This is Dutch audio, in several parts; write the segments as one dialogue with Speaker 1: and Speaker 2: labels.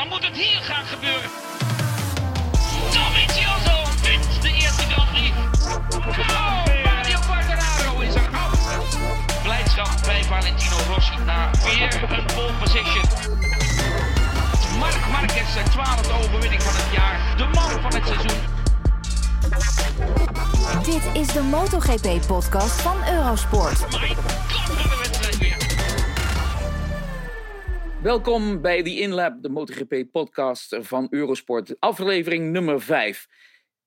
Speaker 1: Dan moet het hier gaan gebeuren. Dovizioso wint de eerste Grand Prix. Oh, Fabio Quartararo is er af. Blijdschap bij Valentino Rossi na weer een pole position. Marc Marquez zijn twaalfde overwinning van het jaar. De man van het seizoen.
Speaker 2: Dit is de MotoGP-podcast van Eurosport.
Speaker 3: Welkom bij de InLab, de MotoGP-podcast van Eurosport, aflevering nummer 5.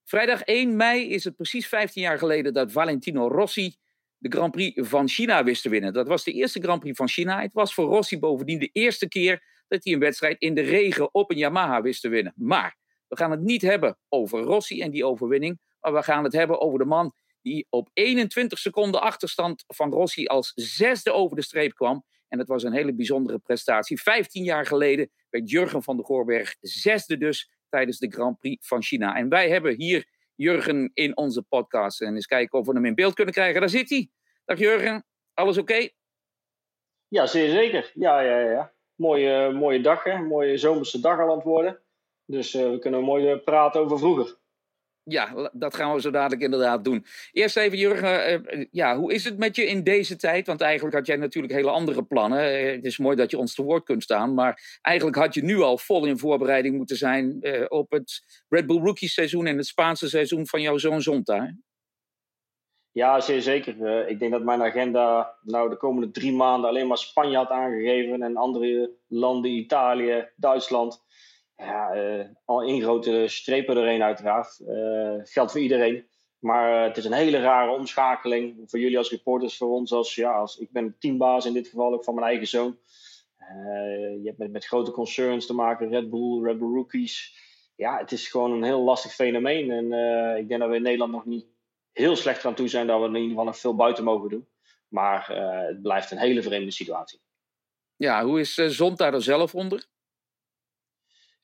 Speaker 3: Vrijdag 1 mei is het precies 15 jaar geleden dat Valentino Rossi de Grand Prix van China wist te winnen. Dat was de eerste Grand Prix van China. Het was voor Rossi bovendien de eerste keer dat hij een wedstrijd in de regen op een Yamaha wist te winnen. Maar we gaan het niet hebben over Rossi en die overwinning, maar we gaan het hebben over de man die op 21 seconden achterstand van Rossi als zesde over de streep kwam. En dat was een hele bijzondere prestatie. 15 jaar geleden werd Jurgen van der Goorberg zesde dus tijdens de Grand Prix van China. En wij hebben hier Jurgen in onze podcast. En eens kijken of we hem in beeld kunnen krijgen. Daar zit hij. Dag Jurgen, alles oké?
Speaker 4: Ja, zeer zeker. Ja, ja, ja. Mooie, mooie dag, hè. Mooie zomerse dag al aan het worden. Dus eh, we kunnen mooi eh, praten over vroeger.
Speaker 3: Ja, dat gaan we zo dadelijk inderdaad doen. Eerst even, Jurgen, eh, ja, hoe is het met je in deze tijd? Want eigenlijk had jij natuurlijk hele andere plannen. Eh, het is mooi dat je ons te woord kunt staan. Maar eigenlijk had je nu al vol in voorbereiding moeten zijn eh, op het Red Bull Rookie seizoen en het Spaanse seizoen van jouw zoon Zonta.
Speaker 4: Ja, zeer zeker. Eh, ik denk dat mijn agenda nou de komende drie maanden alleen maar Spanje had aangegeven. En andere landen, Italië, Duitsland. Ja, eh, al één grote strepen erheen uiteraard. Eh geldt voor iedereen. Maar eh, het is een hele rare omschakeling. Voor jullie als reporters, voor ons als, ja, als ik ben teambaas in dit geval ook van mijn eigen zoon. Je hebt met, met grote concerns te maken, Red Bull, Red Bull Rookies. Ja, het is gewoon een heel lastig fenomeen. En ik denk dat we in Nederland nog niet heel slecht aan toe zijn dat we in ieder geval nog veel buiten mogen doen. Maar het blijft een hele vreemde situatie.
Speaker 3: Ja, hoe is Zonta er zelf onder?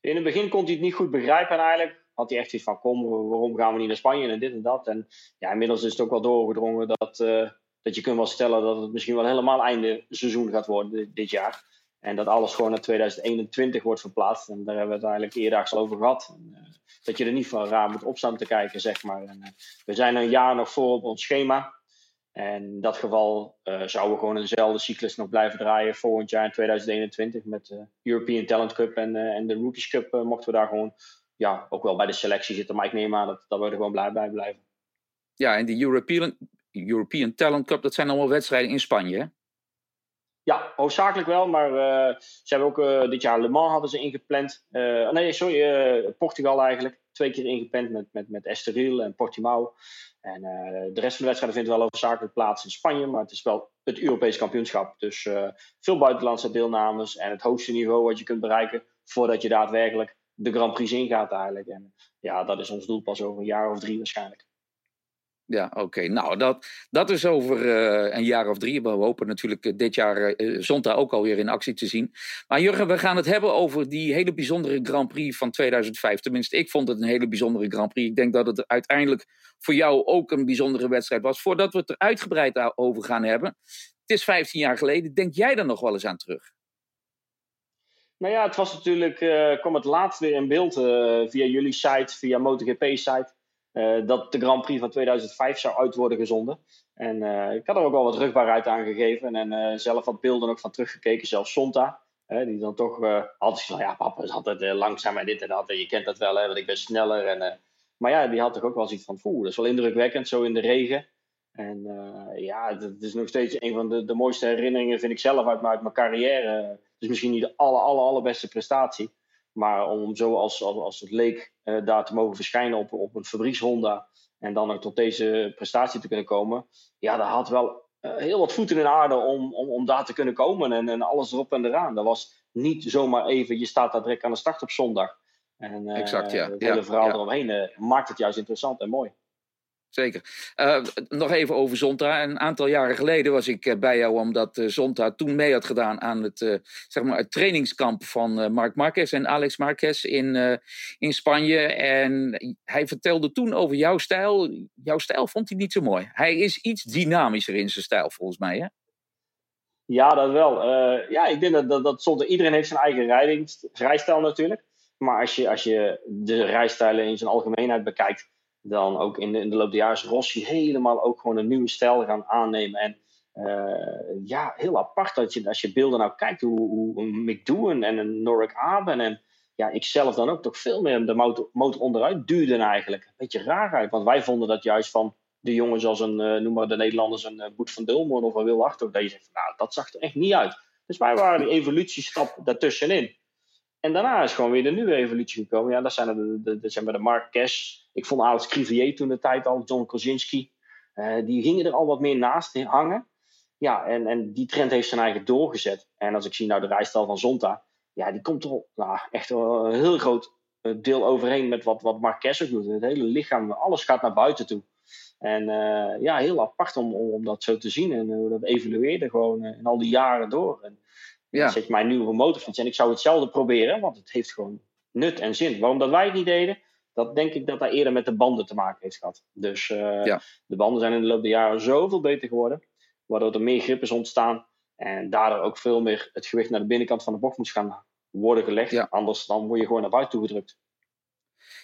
Speaker 4: In het begin kon hij het niet goed begrijpen eigenlijk. Had hij echt iets van, kom, waarom gaan we niet naar Spanje en dit en dat. En ja, inmiddels is het ook wel doorgedrongen dat, eh, dat je kunt wel stellen dat het misschien wel helemaal einde seizoen gaat worden dit, jaar. En dat alles gewoon naar 2021 wordt verplaatst. En daar hebben we het eigenlijk eerdaags over gehad. En, eh, dat je er niet van raar moet opstaan te kijken, zeg maar. En, eh, we zijn een jaar nog voor op ons schema. En in dat geval eh, zouden we gewoon eenzelfde cyclus nog blijven draaien volgend jaar in 2021 met de European Talent Cup en, eh, en de Rookies Cup eh, mochten we daar gewoon ja, ook wel bij de selectie zitten. Maar ik neem aan dat, dat we er gewoon blij bij blijven.
Speaker 3: Ja, en de European, European Talent Cup, dat zijn allemaal wedstrijden in Spanje, hè?
Speaker 4: Ja, hoofdzakelijk wel, maar ze hebben ook dit jaar Le Mans hadden ze ingepland. Nee, sorry, Portugal eigenlijk. Twee keer ingepland met, met, met en Portimao. En eh, de rest van de wedstrijden vindt wel hoofdzakelijk plaats in Spanje, maar het is wel het Europees kampioenschap. Dus eh, veel buitenlandse deelnames en het hoogste niveau wat je kunt bereiken voordat je daadwerkelijk de Grand Prix ingaat eigenlijk. En ja, dat is ons doel pas over een jaar of drie waarschijnlijk.
Speaker 3: Ja, oké. Nou, dat, dat is over eh, een jaar of drie. We hopen natuurlijk eh, dit jaar eh Zonta ook alweer in actie te zien. Maar Jurgen, we gaan het hebben over die hele bijzondere Grand Prix van 2005. Tenminste, ik vond het een hele bijzondere Grand Prix. Ik denk dat het uiteindelijk voor jou ook een bijzondere wedstrijd was. Voordat we het er uitgebreid over gaan hebben. Het is 15 jaar geleden. Denk jij er nog wel eens aan terug?
Speaker 4: Nou ja, het was natuurlijk, kwam het laatst weer in beeld via jullie site, via MotoGP-site, eh, dat de Grand Prix van 2005 zou uit worden gezonden. En eh, ik had er ook wel wat rugbaarheid aan gegeven en eh, zelf wat beelden ook van teruggekeken, zelfs Sonta. die dan toch altijd van, ja papa is altijd langzaam en dit en dat. En je kent dat wel, hè, want ik ben sneller. En, maar ja, die had toch ook wel zoiets van, oeh, dat is wel indrukwekkend, zo in de regen. En ja, het is nog steeds een van de, de mooiste herinneringen, vind ik zelf, uit, mijn- uit mijn carrière. Is misschien niet de aller, aller, allerbeste prestatie. Maar om zo als, als, als het leek eh, daar te mogen verschijnen op, op een fabrieks Honda. En dan ook tot deze prestatie te kunnen komen. Ja, dat had wel eh, heel wat voeten in de aarde om, om, om daar te kunnen komen. En, en alles erop en eraan. Dat was niet zomaar even, je staat daar direct aan de start op zondag. En eh,
Speaker 3: Exact, ja.
Speaker 4: het
Speaker 3: Ja,
Speaker 4: hele verhaal
Speaker 3: ja.
Speaker 4: eromheen eh, maakt het juist interessant en mooi.
Speaker 3: Zeker. Eh, nog even over Zonta. Een aantal jaren geleden was ik eh, bij jou omdat eh, Zonta toen mee had gedaan aan het, zeg maar het trainingskamp van Marc Marquez en Alex Marquez in, in Spanje. En hij vertelde toen over jouw stijl. Jouw stijl vond hij niet zo mooi. Hij is iets dynamischer in zijn stijl volgens mij. Hè?
Speaker 4: Ja, dat wel. Ja, ik denk dat, dat, zonder, iedereen heeft zijn eigen rijstijl natuurlijk. Maar als je, als je de rijstijlen in zijn algemeenheid bekijkt, dan ook in de, in de loop der jaren is Rossi helemaal ook gewoon een nieuwe stijl gaan aannemen. En uh, ja, heel apart dat je, als je beelden nou kijkt, hoe, hoe een McDoon en een Norik Aben en ja, ik zelf dan ook toch veel meer de motor, onderuit duwde eigenlijk. Een beetje raar uit, want wij vonden dat juist van de jongens als een, uh, noem maar de Nederlanders, een uh, Boet van Dulmoor of een Wil Achter, dat nou, dat zag er echt niet uit. Dus wij waren die evolutiestap daartussenin. En daarna is gewoon weer de nieuwe evolutie gekomen. Ja, dat zijn, de, de, de, de Marquez. Ik vond Alex Crivier toen de tijd al, John Kozinski. Uh, die gingen er al wat meer naast hangen. Ja, en, en die trend heeft zijn eigen doorgezet. En als ik zie nou de rijstal van Zonta. Ja, die komt er nou, echt een heel groot deel overheen met wat, wat Marquez ook doet. Het hele lichaam, alles gaat naar buiten toe. En uh, ja, heel apart om, om, dat zo te zien. En dat evolueerde gewoon in al die jaren door. En, ja. Zit mijn nieuwe motorfiets. En ik zou hetzelfde proberen, want het heeft gewoon nut en zin. Waarom dat wij het niet deden, dat denk ik dat dat eerder met de banden te maken heeft gehad. Dus uh, ja. de banden zijn in de loop der jaren zoveel beter geworden, waardoor er meer grip is ontstaan. En daardoor ook veel meer het gewicht naar de binnenkant van de bocht moet gaan worden gelegd. Ja. Anders dan word je gewoon naar buiten toegedrukt.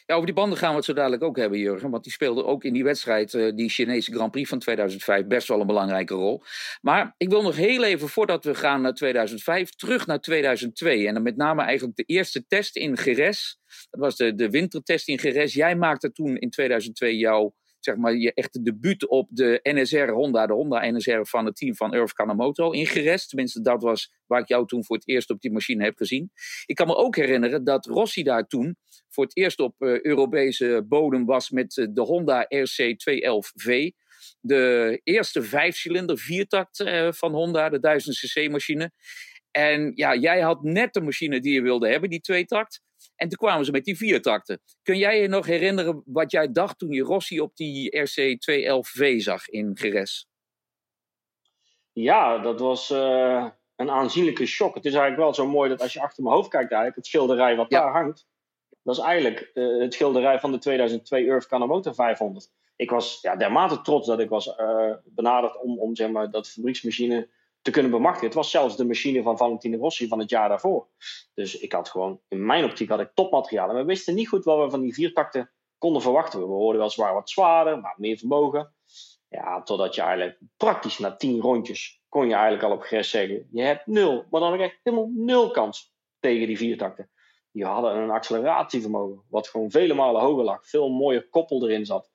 Speaker 3: Ja, over die banden gaan we het zo dadelijk ook hebben, Jurgen. Want die speelden ook in die wedstrijd, uh, die Chinese Grand Prix van 2005, best wel een belangrijke rol. Maar ik wil nog heel even, voordat we gaan naar 2005, terug naar 2002. En dan met name eigenlijk de eerste test in Geres. Dat was de, de wintertest in Geres. Jij maakte toen in 2002 jouw zeg maar, je echte debuut op de NSR Honda, de Honda NSR van het team van Irv Kanemoto in Geres. Tenminste, dat was waar ik jou toen voor het eerst op die machine heb gezien. Ik kan me ook herinneren dat Rossi daar toen voor het eerst op uh, Europese bodem was met uh, de Honda RC211V. De eerste vijfcilinder viertakt uh, van Honda, de 1000 cc machine. En ja, jij had net de machine die je wilde hebben, die tweetakt. En toen kwamen ze met die viertakten. Kun jij je nog herinneren wat jij dacht toen je Rossi op die RC211V zag in Geres?
Speaker 4: Ja, dat was uh, een aanzienlijke shock. Het is eigenlijk wel zo mooi dat als je achter mijn hoofd kijkt, eigenlijk, het schilderij wat ja. daar hangt, dat is eigenlijk uh, het schilderij van de 2002 Urf Kanemoto 500. Ik was ja, dermate trots dat ik was uh, benaderd om, om zeg maar, dat fabrieksmachine te kunnen bemachtigen. Het was zelfs de machine van Valentino Rossi van het jaar daarvoor. Dus ik had gewoon, in mijn optiek had ik topmateriaal. En we wisten niet goed wat we van die viertakten konden verwachten. We hoorden wel zwaar wat zwaarder, maar meer vermogen. Ja, totdat je eigenlijk praktisch na tien rondjes kon je eigenlijk al op gres zeggen: je hebt nul, maar dan ook echt helemaal nul kans tegen die viertakten. Die hadden een acceleratievermogen, wat gewoon vele malen hoger lag. Veel mooier koppel erin zat.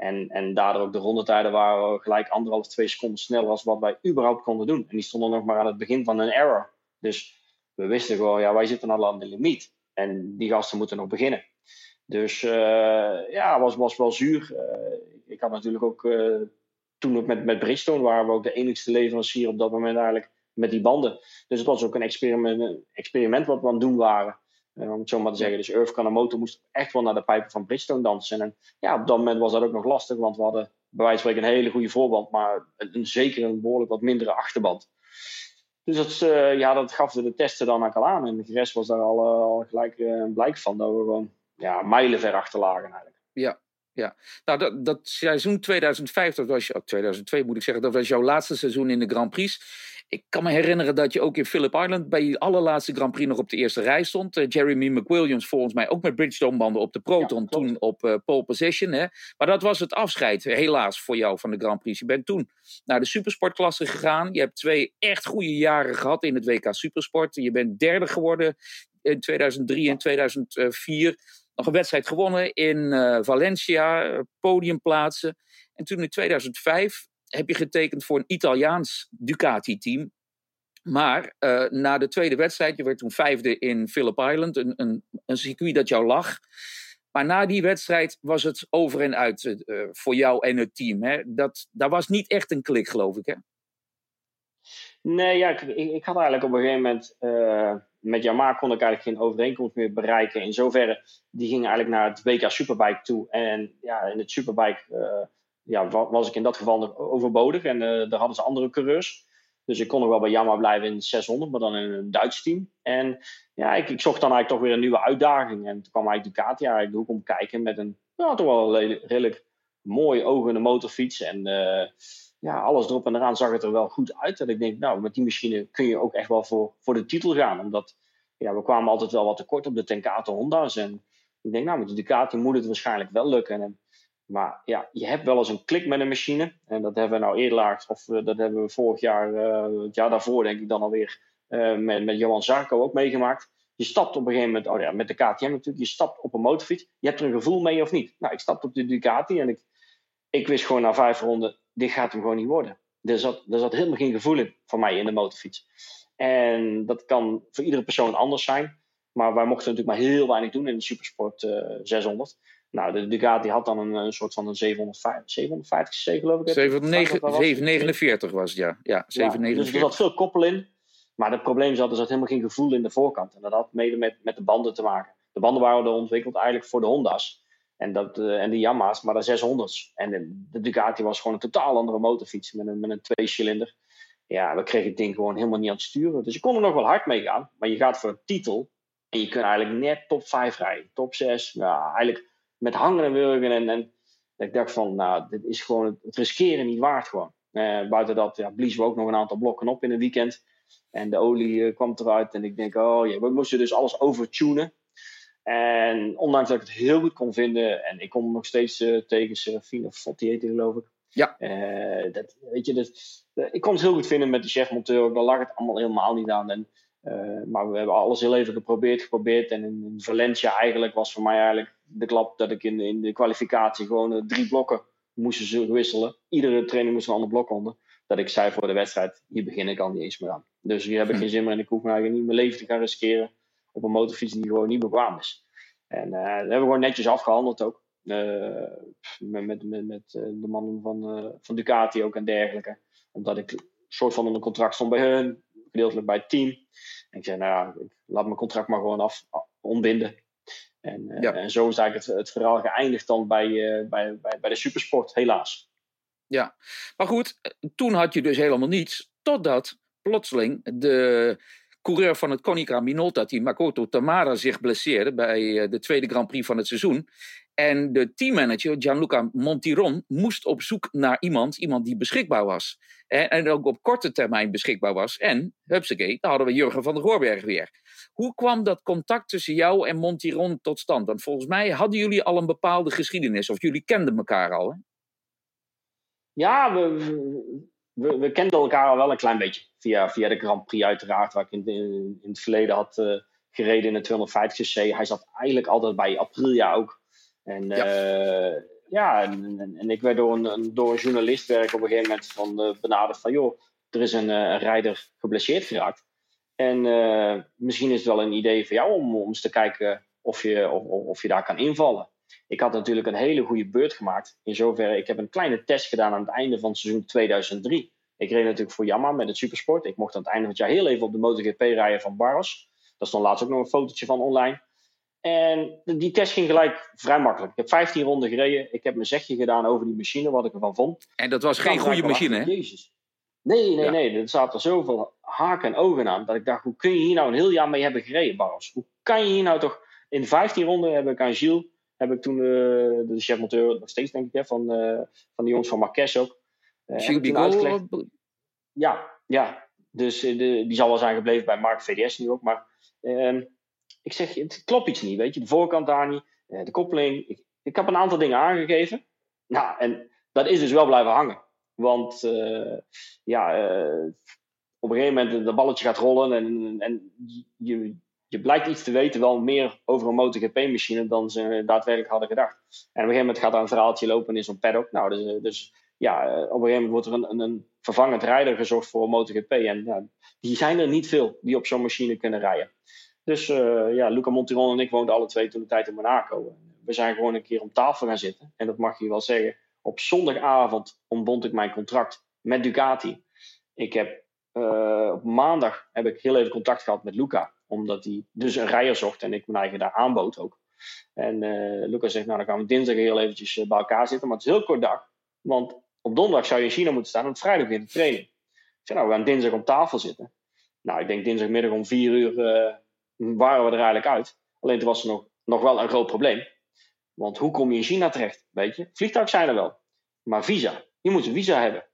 Speaker 4: En, en daardoor ook de rondetijden waren gelijk anderhalf, twee seconden sneller als wat wij überhaupt konden doen. En die stonden nog maar aan het begin van een error. Dus we wisten gewoon, ja, wij zitten al aan de limiet. En die gasten moeten nog beginnen. Dus uh, ja, was, was wel zuur. Uh, ik had natuurlijk ook uh, toen ook met, met Bridgestone waren we ook de enigste leverancier op dat moment eigenlijk met die banden. Dus het was ook een experiment, een experiment wat we aan het doen waren. Uh, om het zo maar te zeggen. Dus Urf Kanemoto moest echt wel naar de pijpen van Bridgestone dansen. En ja, op dat moment was dat ook nog lastig, want we hadden bij wijze van spreken een hele goede voorband, maar een, zeker een behoorlijk wat mindere achterband. Dus dat, uh, ja, dat gaf de testen dan ook al aan. En de rest was daar al, gelijk een blijk van dat we gewoon ja, mijlenver achter lagen eigenlijk.
Speaker 3: Ja, ja, nou dat, dat seizoen 2005, dat was, oh, 2002 moet ik zeggen, dat was jouw laatste seizoen in de Grand Prix. Ik kan me herinneren dat je ook in Phillip Island bij je allerlaatste Grand Prix nog op de eerste rij stond. Uh, Jeremy McWilliams volgens mij ook met Bridgestone-banden op de Proton, ja, toen op uh, pole position. Hè? Maar dat was het afscheid, helaas, voor jou van de Grand Prix. Je bent toen naar de supersportklasse gegaan. Je hebt twee echt goede jaren gehad in het WK Supersport. Je bent derde geworden in 2003 en 2004 nog een wedstrijd gewonnen in uh, Valencia, podiumplaatsen. En toen in 2005 heb je getekend voor een Italiaans Ducati-team. Maar uh, na de tweede wedstrijd, je werd toen vijfde in Phillip Island, een, een, een circuit dat jou lag. Maar na die wedstrijd was het over en uit uh, voor jou en het team. Hè? Dat, dat was niet echt een klik, geloof ik. Hè?
Speaker 4: Nee, ja, ik, ik had eigenlijk op een gegeven moment. Uh, met Yamaha kon ik eigenlijk geen overeenkomst meer bereiken. In zoverre, die ging eigenlijk naar het WK Superbike toe. En ja, in het Superbike ja, was ik in dat geval overbodig. En uh, daar hadden ze andere coureurs. Dus ik kon nog wel bij Yamaha blijven in 600, maar dan in een Duits team. En ja, ik, ik zocht dan eigenlijk toch weer een nieuwe uitdaging. En toen kwam eigenlijk Ducati eigenlijk de om kijken met een ja, toch wel redelijk mooi ogende motorfiets. En ja, alles erop en eraan zag het er wel goed uit. Dat ik denk, nou, met die machine kun je ook echt wel voor, voor de titel gaan. Omdat ja, we kwamen altijd wel wat tekort op de Tenkate Honda's. En ik denk, nou, met de Ducati moet het waarschijnlijk wel lukken. En, maar ja, je hebt wel eens een klik met een machine. En dat hebben we nou eerder, of eh, dat hebben we vorig jaar, uh, het jaar daarvoor denk ik dan alweer, uh, met, met Johan Zarco ook meegemaakt. Je stapt op een gegeven moment, oh ja, met de KTM natuurlijk, je stapt op een motorfiets. Je hebt er een gevoel mee of niet? Nou, ik stapte op de Ducati en ik, ik wist gewoon na vijf ronden, dit gaat hem gewoon niet worden. Er zat, er zat helemaal geen gevoel in voor mij in de motorfiets. En dat kan voor iedere persoon anders zijn. Maar wij mochten natuurlijk maar heel weinig doen in de Supersport uh, 600. Nou, de Ducati had dan een, een soort van een 750, 750 cc geloof ik.
Speaker 3: 749 was het, ja. ja, 749.
Speaker 4: dus er zat veel koppel in. Maar het probleem zat, er zat helemaal geen gevoel in de voorkant. En dat had mede met, met de banden te maken. De banden waren ontwikkeld eigenlijk voor de Honda's. En, dat, uh, en de Yamaha's, maar de 600's. En de, de, Ducati was gewoon een totaal andere motorfiets. Met een, met een twee-cilinder. Ja, we kregen het ding gewoon helemaal niet aan het sturen. Dus je kon er nog wel hard mee gaan. Maar je gaat voor een titel. En je kunt eigenlijk net top 5 rijden. Top 6. Ja, eigenlijk met hangen en wurgen. En, en ik dacht van, nou, dit is gewoon het riskeren niet waard gewoon. Uh, buiten dat ja, bliezen we ook nog een aantal blokken op in een weekend. En de olie uh, kwam eruit. En ik denk, oh ja, we moesten dus alles overtunen. En ondanks dat ik het heel goed kon vinden. En ik kon nog steeds uh, tegen Serafine Fotti geloof ik.
Speaker 3: Ja.
Speaker 4: Dat, weet je, dat, ik kon het heel goed vinden met de chefmonteur. Daar lag het allemaal helemaal niet aan. En, maar we hebben alles heel even geprobeerd, geprobeerd. En in, Valencia eigenlijk was voor mij eigenlijk de klap dat ik in, in de kwalificatie gewoon uh, drie blokken moesten wisselen. Iedere training moest een ander blok onder. Dat ik zei voor de wedstrijd, hier begin ik al niet eens meer aan. Dus hier heb ik hm. geen zin meer en ik hoef me eigenlijk niet mijn leven te gaan riskeren op een motorfiets die gewoon niet bekwaam is. En dat hebben we gewoon netjes afgehandeld ook. Uh, met, met, met, met de mannen van, uh, van Ducati ook en dergelijke. Omdat ik soort van onder contract stond bij hun, gedeeltelijk bij het team. En ik zei, nou ja, ik laat mijn contract maar gewoon af, ontbinden. En, ja. en zo is eigenlijk het, het verhaal geëindigd dan bij, bij, bij, bij de supersport, helaas.
Speaker 3: Ja, maar goed, toen had je dus helemaal niets, totdat plotseling de coureur van het Konica Minolta team, Makoto Tamara, zich blesseerde bij de tweede Grand Prix van het seizoen. En de teammanager, Gianluca Montiron, moest op zoek naar iemand, iemand die beschikbaar was. En, ook op korte termijn beschikbaar was. En, hupsakee, daar hadden we Jurgen van der Goorberg weer. Hoe kwam dat contact tussen jou en Montiron tot stand? Want volgens mij hadden jullie al een bepaalde geschiedenis, of jullie kenden elkaar al, hè?
Speaker 4: Ja, we, we, kenden elkaar al wel een klein beetje. Via, via de Grand Prix uiteraard, waar ik in, in, het verleden had uh, gereden in de 250cc. Hij zat eigenlijk altijd bij Aprilia ook. En ja, uh, ja en, en, ik werd door een, door een journalist werk op een gegeven moment van uh, benaderd van joh, er is een, een rijder geblesseerd geraakt. En uh, misschien is het wel een idee voor jou om, om eens te kijken of je, of, of je daar kan invallen. Ik had natuurlijk een hele goede beurt gemaakt. In zoverre, ik heb een kleine test gedaan aan het einde van het seizoen 2003. Ik reed natuurlijk voor Yamaha met het Supersport. Ik mocht aan het einde van het jaar heel even op de MotoGP rijden van Barros. Daar stond laatst ook nog een fotootje van online. En die test ging gelijk vrij makkelijk. Ik heb 15 ronden gereden. Ik heb mijn zegje gedaan over die machine, wat ik ervan vond.
Speaker 3: En dat was geen goede machine, hè?
Speaker 4: Jezus. Nee, nee, ja. nee. Er zaten zoveel haken en ogen aan. Dat ik dacht, hoe kun je hier nou een heel jaar mee hebben gereden, Barros? Hoe kan je hier nou toch... In 15 ronden heb ik aan Gilles, heb ik toen uh, de chef-monteur, nog steeds denk ik, hè, van, uh, van de jongens van Marques ook.
Speaker 3: Uh, Gilles Bigol?
Speaker 4: Ja, ja. Dus de, die zal wel zijn gebleven bij Mark VDS nu ook. Maar ehm, ik zeg, het klopt iets niet, weet je. De voorkant daar niet, de koppeling. Ik, ik heb een aantal dingen aangegeven. Nou, en dat is dus wel blijven hangen. Want uh, ja, uh, op een gegeven moment dat balletje gaat rollen en, en je, je blijkt iets te weten, wel meer over een MotoGP-machine dan ze daadwerkelijk hadden gedacht. En op een gegeven moment gaat er een verhaaltje lopen in zo'n paddock. Nou, dus, dus ja, op een gegeven moment wordt er een, een, vervangend rijder gezocht voor MotoGP. En die zijn er niet veel die op zo'n machine kunnen rijden. Dus uh, ja, Luca Montiron en ik woonden alle twee toen de tijd in Monaco. We zijn gewoon een keer om tafel gaan zitten. En dat mag je wel zeggen. Op zondagavond ontbond ik mijn contract met Ducati. Ik heb uh, op maandag heb ik heel even contact gehad met Luca. Omdat hij dus een rijder zocht en ik mijn eigen daar aanbood ook. En uh, Luca zegt, nou dan gaan we dinsdag heel eventjes bij elkaar zitten. Maar het is een heel kort dag. Want op donderdag zou je in China moeten staan en op vrijdag weer de training. Ik zei, nou we gaan dinsdag om tafel zitten. Nou, ik denk dinsdagmiddag om vier uur waren we er eigenlijk uit. Alleen toen was nog, nog wel een groot probleem. Want hoe kom je in China terecht? Weet je, vliegtuigen zijn er wel. Maar visa, je moet een visa hebben.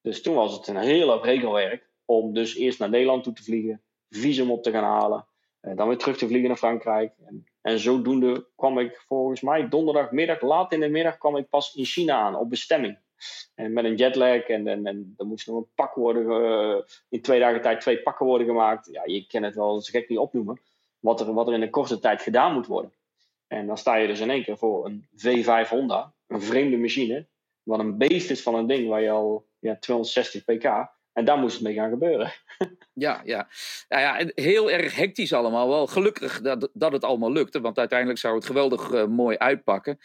Speaker 4: Dus toen was het een heel hoop regelwerk om dus eerst naar Nederland toe te vliegen, visum op te gaan halen, en dan weer terug te vliegen naar Frankrijk. En, en zodoende kwam ik volgens mij donderdagmiddag, laat in de middag, kwam ik pas in China aan op bestemming. En met een jetlag en, en, en er moest nog een pak worden, in twee dagen tijd twee pakken worden gemaakt. Ja, je kan het wel zo gek niet opnoemen, wat er, wat er in een korte tijd gedaan moet worden. En dan sta je dus in één keer voor een V5 Honda, een vreemde machine, wat een beest is van een ding waar je al ja, 260 pk. En daar moest het mee gaan gebeuren.
Speaker 3: Ja, ja. Nou ja, heel erg hectisch allemaal. Wel gelukkig dat, dat het allemaal lukte, want uiteindelijk zou het geweldig uh, mooi uitpakken.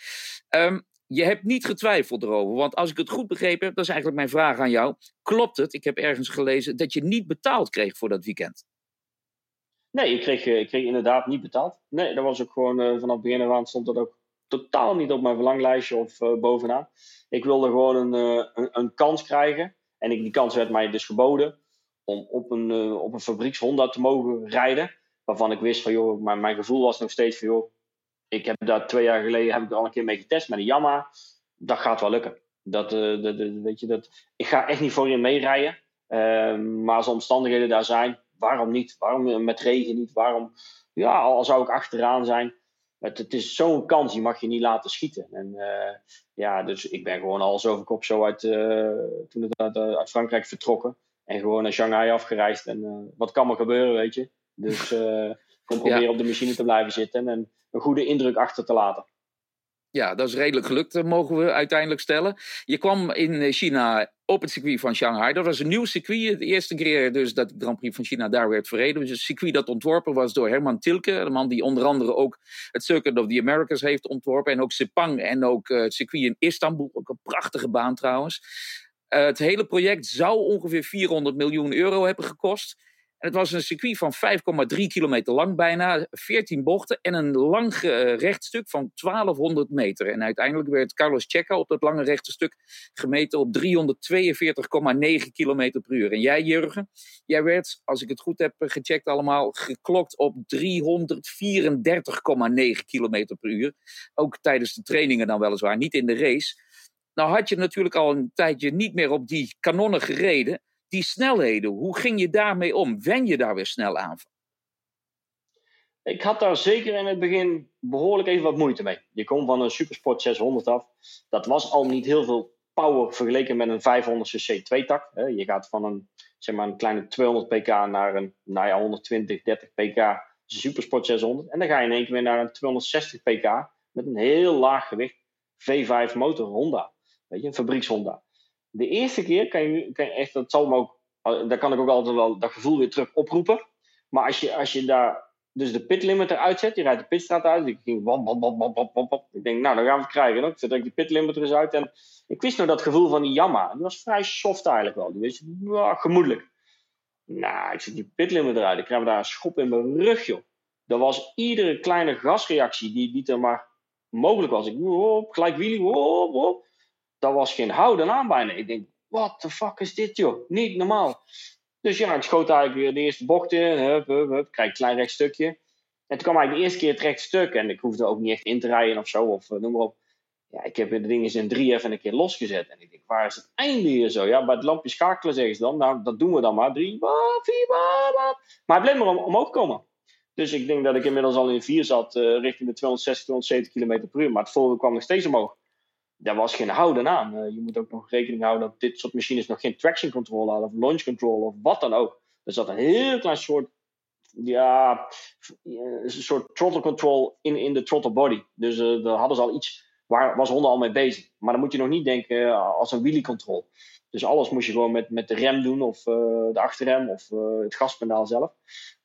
Speaker 3: Um, je hebt niet getwijfeld erover, want als ik het goed begrepen heb, dat is eigenlijk mijn vraag aan jou. Klopt het, ik heb ergens gelezen, dat je niet betaald kreeg voor dat weekend?
Speaker 4: Nee, ik kreeg, ik kreeg inderdaad niet betaald. Nee, dat was ook gewoon uh, vanaf het begin af aan stond dat ook totaal niet op mijn verlanglijstje of uh, bovenaan. Ik wilde gewoon een, een, kans krijgen. En ik, die kans werd mij dus geboden om op een, op een fabrieks Honda te mogen rijden. Waarvan ik wist van, joh, mijn, mijn gevoel was nog steeds van, joh, ik heb daar twee jaar geleden heb ik al een keer mee getest met een Yamaha. Dat gaat wel lukken. Dat, de, de, weet je, dat, ik ga echt niet voor je meerijden. Uh, maar als omstandigheden daar zijn, waarom niet? Waarom met regen niet? Waarom? Ja, al zou ik achteraan zijn. Het, het is zo'n kans, die mag je niet laten schieten. En uh, ja, dus ik ben gewoon al over kop zo uit, toen het uit, Frankrijk vertrokken. En gewoon naar Shanghai afgereisd. En wat kan er gebeuren, weet je? Dus gewoon proberen ja. op de machine te blijven zitten en een goede indruk achter te laten.
Speaker 3: Ja, dat is redelijk gelukt, mogen we uiteindelijk stellen. Je kwam in China op het circuit van Shanghai. Dat was een nieuw circuit. De eerste keer dus dat de Grand Prix van China daar werd verreden. Dus een circuit dat ontworpen was door Herman Tilke. De man die onder andere ook het Circuit of the Americas heeft ontworpen. En ook Sepang en ook het circuit in Istanbul. Ook een prachtige baan trouwens. Uh, het hele project zou ongeveer 400 miljoen euro hebben gekost. Het was een circuit van 5,3 kilometer lang bijna, 14 bochten en een lang uh, rechtstuk van 1200 meter. En uiteindelijk werd Carlos Checa op dat lange rechte stuk gemeten op 342,9 kilometer per uur. En jij, Jurgen, jij werd, als ik het goed heb gecheckt allemaal, geklokt op 334,9 kilometer per uur. Ook tijdens de trainingen dan weliswaar, niet in de race. Nou had je natuurlijk al een tijdje niet meer op die kanonnen gereden die snelheden, hoe ging je daarmee om? Wen je daar weer snel aan?
Speaker 4: Ik had daar zeker in het begin behoorlijk even wat moeite mee. Je komt van een Supersport 600 af. Dat was al niet heel veel power vergeleken met een 500cc tweetak. Je gaat van een, zeg maar een kleine 200 pk naar een nou ja, 120, 30 pk Supersport 600. En dan ga je in één keer weer naar een 260 pk met een heel laag gewicht V5 motor Honda. Weet je, een fabrieks Honda de eerste keer kan je, kan echt, dat zal me ook, daar kan ik ook altijd wel dat gevoel weer terug oproepen. Maar als je, als je daar dus de pit limiter uitzet, je rijdt de pitstraat uit, ik ging. Ik denk, nou, dan gaan we het krijgen. Ik zet ik die pit limiter eens uit. En ik wist nog dat gevoel van die Yamaha. Die was vrij soft eigenlijk wel. Die was ja, gemoedelijk. Nou, ik zet die pit limiter uit. Ik krijg daar een schop in mijn rug, joh. Dat was iedere kleine gasreactie die, die er maar mogelijk was. Ik, gelijk wheelie, wop, wop dat was geen houden aan bijna. Ik denk, what the fuck is dit joh? Niet normaal. Dus ja, ik schoot eigenlijk weer de eerste bocht in. Hup, hup, hup. Krijg een klein rechtstukje. En toen kwam eigenlijk de eerste keer het rechtstuk. En ik hoefde ook niet echt in te rijden of zo. Of uh, noem maar op. Ja, ik heb de dingen in drie even een keer losgezet. En ik denk, waar is het einde hier zo? Ja, bij het lampje schakelen zeggen ze dan. Nou, dat doen we dan maar. Drie, vier, wat. Maar hij bleef maar om, omhoog komen. Dus ik denk dat ik inmiddels al in vier zat. Uh, richting de 260, 270 km per uur. Maar het volgende kwam nog steeds omhoog daar was geen houden aan. Uh, je moet ook nog rekening houden dat dit soort machines nog geen traction control hadden, of launch control, of wat dan ook. Er zat een heel klein soort, ja, een soort throttle control in, in de throttle body. Dus uh, daar hadden ze al iets, waar was Honda al mee bezig. Maar dan moet je nog niet denken als een wheelie control. Dus alles moest je gewoon met, met de rem doen, of de achterrem, of het gaspedaal zelf.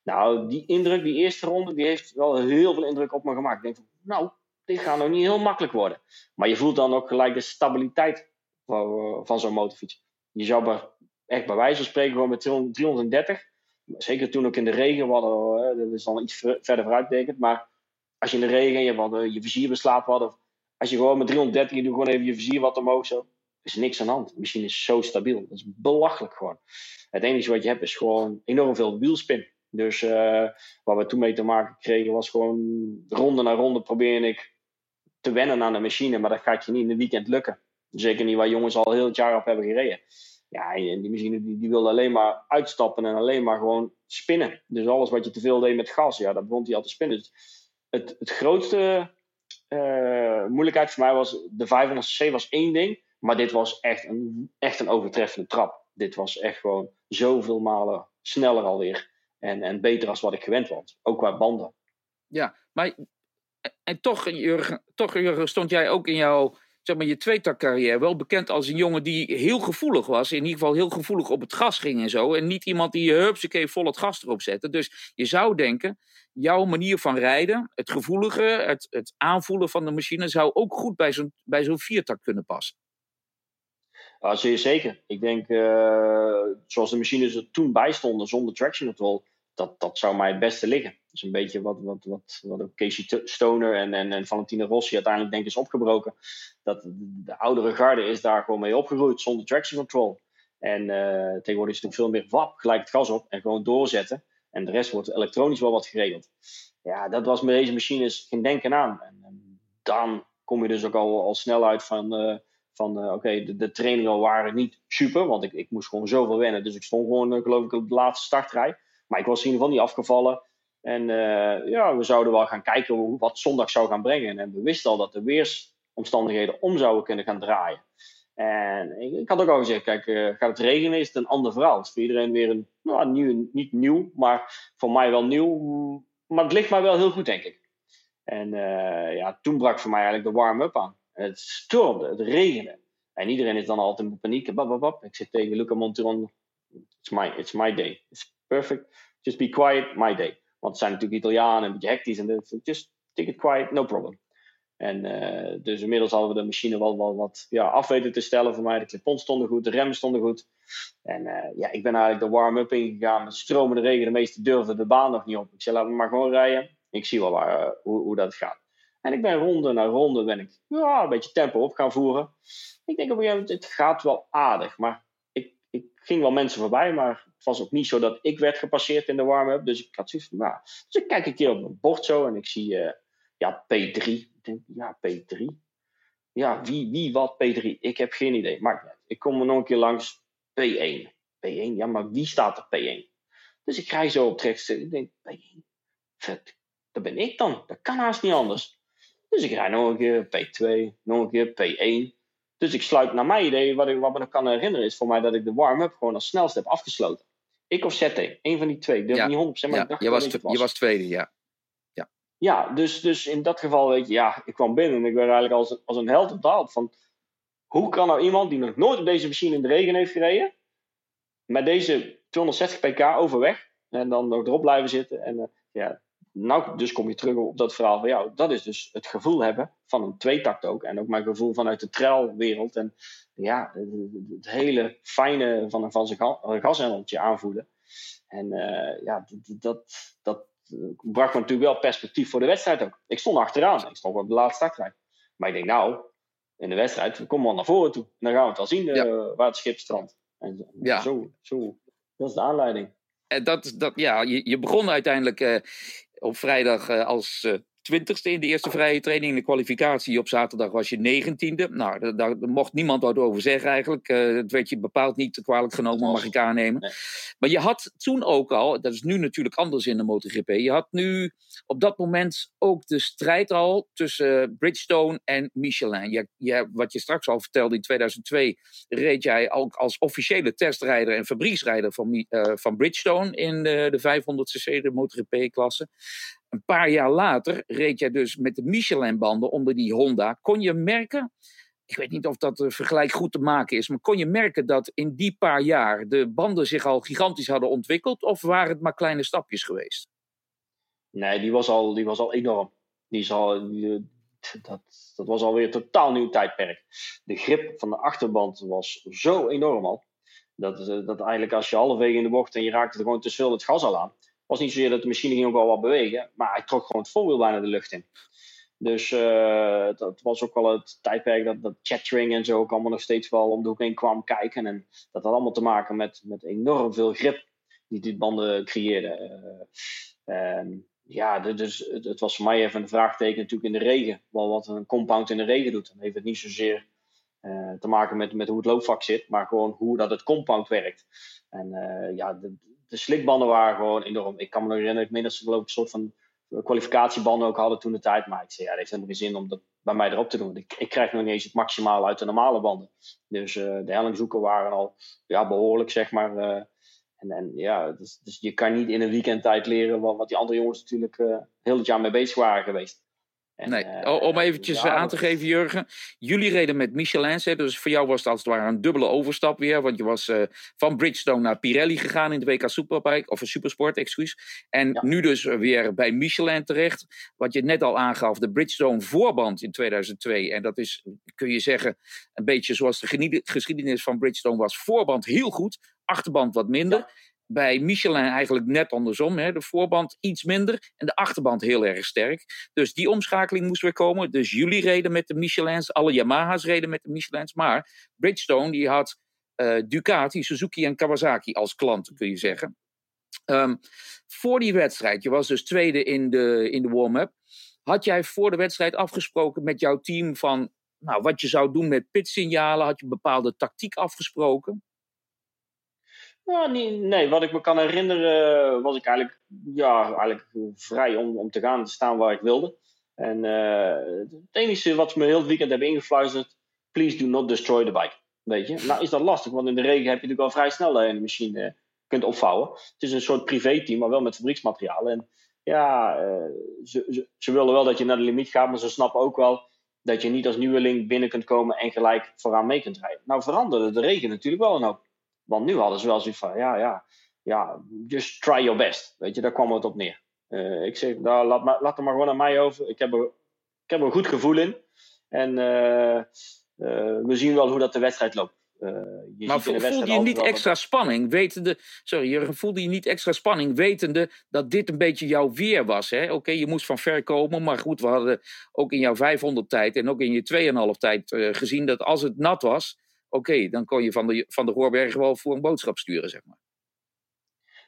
Speaker 4: Nou, die indruk, die eerste ronde, die heeft wel heel veel indruk op me gemaakt. Ik denk van, nou, dit gaat nog niet heel makkelijk worden. Maar je voelt dan ook gelijk de stabiliteit van, eh, van zo'n motorfiets. Je zou echt bij wijze van spreken gewoon met 330, zeker toen ook in de regen, hadden, dat is dan iets verder vooruitbetekend, maar als je in de regen je, had, je vizier beslapen had, of als je gewoon met 330, je doet gewoon even je vizier wat omhoog zo, is niks aan de hand. De machine is zo stabiel. Dat is belachelijk gewoon. Het enige wat je hebt is gewoon enorm veel wielspin. Dus uh, waar we toen mee te maken kregen was gewoon ronde na ronde probeer ik te wennen aan de machine. Maar dat gaat je niet in een weekend lukken. Zeker niet waar jongens al heel het jaar op hebben gereden. Ja, en die machine die, die wilde alleen maar uitstappen en alleen maar gewoon spinnen. Dus alles wat je te veel deed met gas, ja, dat begon hij al te spinnen. Dus het, het grootste uh, moeilijkheid voor mij was, de 500cc was één ding, maar dit was echt een, echt een overtreffende trap. Dit was echt gewoon zoveel malen sneller alweer. En, en beter als wat ik gewend was. Ook qua banden.
Speaker 3: Ja, maar en toch, Jurgen, toch Jurgen, stond jij ook in jouw zeg maar, je tweetakcarrière wel bekend als een jongen die heel gevoelig was. In ieder geval heel gevoelig op het gas ging en zo. En niet iemand die je hupsakee vol het gas erop zette. Dus je zou denken, jouw manier van rijden, het gevoelige, het, het aanvoelen van de machine, zou ook goed bij zo'n, bij zo'n viertak kunnen passen.
Speaker 4: Ja, zeker. Ik denk, uh, zoals de machines er toen bij stonden, zonder traction control, dat, dat zou mij het beste liggen. Is een beetje wat, wat, wat, wat ook Casey Stoner en, en, en Valentino Rossi uiteindelijk denk ik is opgebroken. Dat de oudere garde is daar gewoon mee opgegroeid zonder traction control. En uh, tegenwoordig is het veel meer wap, gelijk het gas op en gewoon doorzetten. En de rest wordt elektronisch wel wat geregeld. Ja, dat was met deze machines geen denken aan. En, dan kom je dus ook al, al snel uit van, uh, van uh, oké, de, de, trainingen waren niet super. Want ik, ik moest gewoon zoveel wennen. Dus ik stond gewoon, geloof ik, op de laatste startrij. Maar ik was in ieder geval niet afgevallen. En uh, ja, we zouden wel gaan kijken hoe, wat zondag zou gaan brengen. En we wisten al dat de weersomstandigheden om zouden kunnen gaan draaien. En ik, had ook al gezegd, kijk, uh, gaat het regenen is het een ander verhaal. Het is voor iedereen weer een, nou, nieuw, niet nieuw, maar voor mij wel nieuw. Maar het ligt mij wel heel goed, denk ik. En uh, ja, toen brak voor mij eigenlijk de warm-up aan. Het stormde, het regende. En iedereen is dan altijd in paniek. Bap, bap, bap. Ik zeg tegen Luca Monteron, it's my, it's my day. It's perfect. Just be quiet, my day. Want het zijn natuurlijk Italianen, een beetje hectisch. En just take it quiet, no problem. En uh, dus inmiddels hadden we de machine wel, wel wat ja, af weten te stellen voor mij. De clipons stonden goed, de remmen stonden goed. En uh, ja, ik ben eigenlijk de warm-up ingegaan met stromende regen. De meesten durfden de baan nog niet op. Ik zei, laten we maar gewoon rijden. Ik zie wel waar, uh, hoe, hoe dat gaat. En ik ben ronde na ronde ben ik ja, een beetje tempo op gaan voeren. Ik denk op een gegeven moment, het gaat wel aardig. Maar ging wel mensen voorbij, maar het was ook niet zo dat ik werd gepasseerd in de warm-up. Dus ik had zoiets van, nou. Dus ik kijk een keer op mijn bord zo en ik zie, uh, ja, P3. Ik denk, ja, P3. Ja, wie, wie wat P3? Ik heb geen idee. Maar ik kom er nog een keer langs P1. P1, ja, maar wie staat er P1? Dus ik rij zo op trek. Ik denk, P1. Vet, dat ben ik dan. Dat kan haast niet anders. Dus ik rij nog een keer P2, nog een keer P1. Dus ik sluit naar mijn idee, wat, ik, wat me nog kan herinneren, is voor mij dat ik de warm-up gewoon als snelste heb afgesloten. Ik of ZT, een van die twee. Ik
Speaker 3: ja.
Speaker 4: niet 100%, maar
Speaker 3: ja.
Speaker 4: ik dacht
Speaker 3: je, was,
Speaker 4: dat ik
Speaker 3: je was tweede, ja.
Speaker 4: Ja, ja dus, dus in dat geval, weet je, ja, ik kwam binnen en ik werd eigenlijk als, als een held betaald. Van, hoe kan nou iemand die nog nooit op deze machine in de regen heeft gereden, met deze 260 pk overweg, en dan nog erop blijven zitten. En uh, ja, nou, dus kom je terug op dat verhaal van jou. Dat is dus het gevoel hebben van een tweetakt ook. En ook mijn gevoel vanuit de trailwereld. En ja, het hele fijne van een van zijn gashendeltje aanvoelen. En uh, ja, dat, dat, dat bracht me natuurlijk wel perspectief voor de wedstrijd ook. Ik stond achteraan. Ik stond op de laatste startrij. Maar ik denk nou, in de wedstrijd, we komen wel naar voren toe. En dan gaan we het wel zien ja. uh, waar het schip strandt. En
Speaker 3: ja.
Speaker 4: zo, zo, dat is de aanleiding.
Speaker 3: En dat, dat, ja, je, je begon uiteindelijk uh, op vrijdag uh, als uh, twintigste in de eerste vrije training. In de kwalificatie op zaterdag was je negentiende. Nou, daar, mocht niemand wat over zeggen eigenlijk. Uh, het werd je bepaald niet kwalijk genomen, mag ik aannemen. Nee. Maar je had toen ook al, dat is nu natuurlijk anders in de MotoGP. Je had nu op dat moment ook de strijd al tussen Bridgestone en Michelin. Je, je, wat je straks al vertelde, in 2002 reed jij ook als officiële testrijder en fabrieksrijder van, van Bridgestone in de, de 500cc, de MotoGP-klasse. Een paar jaar later reed jij dus met de Michelin-banden onder die Honda. Kon je merken, ik weet niet of dat vergelijk goed te maken is, maar kon je merken dat in die paar jaar de banden zich al gigantisch hadden ontwikkeld? Of waren het maar kleine stapjes geweest?
Speaker 4: Nee, die was al, die was al enorm. Die is al, die, dat, dat was alweer een totaal nieuw tijdperk. De grip van de achterband was zo enorm al. Dat, dat eigenlijk als je halverwege in de bocht en je raakte er gewoon te veel het gas al aan was niet zozeer dat de machine ging ook wel wat bewegen, maar hij trok gewoon het voorwiel bijna de lucht in. Dus uh, dat was ook wel het tijdperk dat, dat chattering en zo ook allemaal nog steeds wel om de hoek heen kwam kijken. En dat had allemaal te maken met, met enorm veel grip die die banden creëerden. Uh, ja, dus het, het, was voor mij even een vraagteken natuurlijk in de regen. Wel wat een compound in de regen doet. Dan heeft het niet zozeer te maken met, met hoe het loopvak zit, maar gewoon hoe dat het compound werkt. En ja, de, de slikbanden waren gewoon enorm. Ik kan me nog herinneren, ik meen dat ze een soort van kwalificatiebanden ook hadden toen de tijd. Maar ik zei, ja, dat heeft helemaal geen zin om dat bij mij erop te doen. Ik, ik krijg nog niet eens het maximale uit de normale banden. Dus uh, de hellingzoeken waren al ja, behoorlijk, zeg maar. Uh, en, en ja, dus, dus, je kan niet in een weekendtijd leren wat, wat die andere jongens natuurlijk uh, heel het jaar mee bezig waren geweest.
Speaker 3: En, nee, uh, om eventjes ja, aan te geven, Jurgen. Jullie reden met Michelin, dus voor jou was het als het ware een dubbele overstap weer. Want je was uh, van Bridgestone naar Pirelli gegaan in de WK Superbike, of een Supersport, excuus. En ja. nu dus weer bij Michelin terecht. Wat je net al aangaf, de Bridgestone voorband in 2002. En dat is, kun je zeggen, een beetje zoals de geschiedenis van Bridgestone was. Voorband heel goed, achterband wat minder. Ja bij Michelin eigenlijk net andersom. Hè? De voorband iets minder en de achterband heel erg sterk. Dus die omschakeling moest weer komen. Dus jullie reden met de Michelins, alle Yamaha's reden met de Michelins. Maar Bridgestone die had uh, Ducati, Suzuki en Kawasaki als klanten, kun je zeggen. Um, voor die wedstrijd, je was dus tweede in de, in de warm-up. Had jij voor de wedstrijd afgesproken met jouw team van nou, wat je zou doen met pitsignalen? Had je bepaalde tactiek afgesproken?
Speaker 4: Nou, nee, wat ik me kan herinneren was ik eigenlijk, ja, eigenlijk vrij om, om te gaan staan waar ik wilde. En uh, het enige wat ze me heel het weekend hebben ingefluisterd, please do not destroy the bike. Weet je, nou is dat lastig, want in de regen heb je natuurlijk al vrij snel de machine kunt opvouwen. Het is een soort privé-team, maar wel met fabrieksmaterialen. En ja, uh, ze, ze, ze, willen wel dat je naar de limiet gaat, maar ze snappen ook wel dat je niet als nieuweling binnen kunt komen en gelijk vooraan mee kunt rijden. Nou veranderde de regen natuurlijk wel een hoop. Want nu hadden ze wel zoiets van, ja, ja, ja, just try your best. Weet je, daar kwam het op neer. Uh, ik zeg, nou, laat, maar, laat er maar gewoon aan mij over. Ik heb er, ik heb er een goed gevoel in. En uh, uh, we zien wel hoe dat de wedstrijd loopt.
Speaker 3: Je maar voelde je niet extra spanning, wetende... Sorry, Jurgen, voelde je niet extra spanning, wetende dat dit een beetje jouw weer was? Oké, okay, je moest van ver komen, maar goed, we hadden ook in jouw 500 tijd en ook in je 2,5 tijd gezien dat als het nat was, oké, dan kon je van de, van de Hoorberg wel voor een boodschap sturen, zeg maar.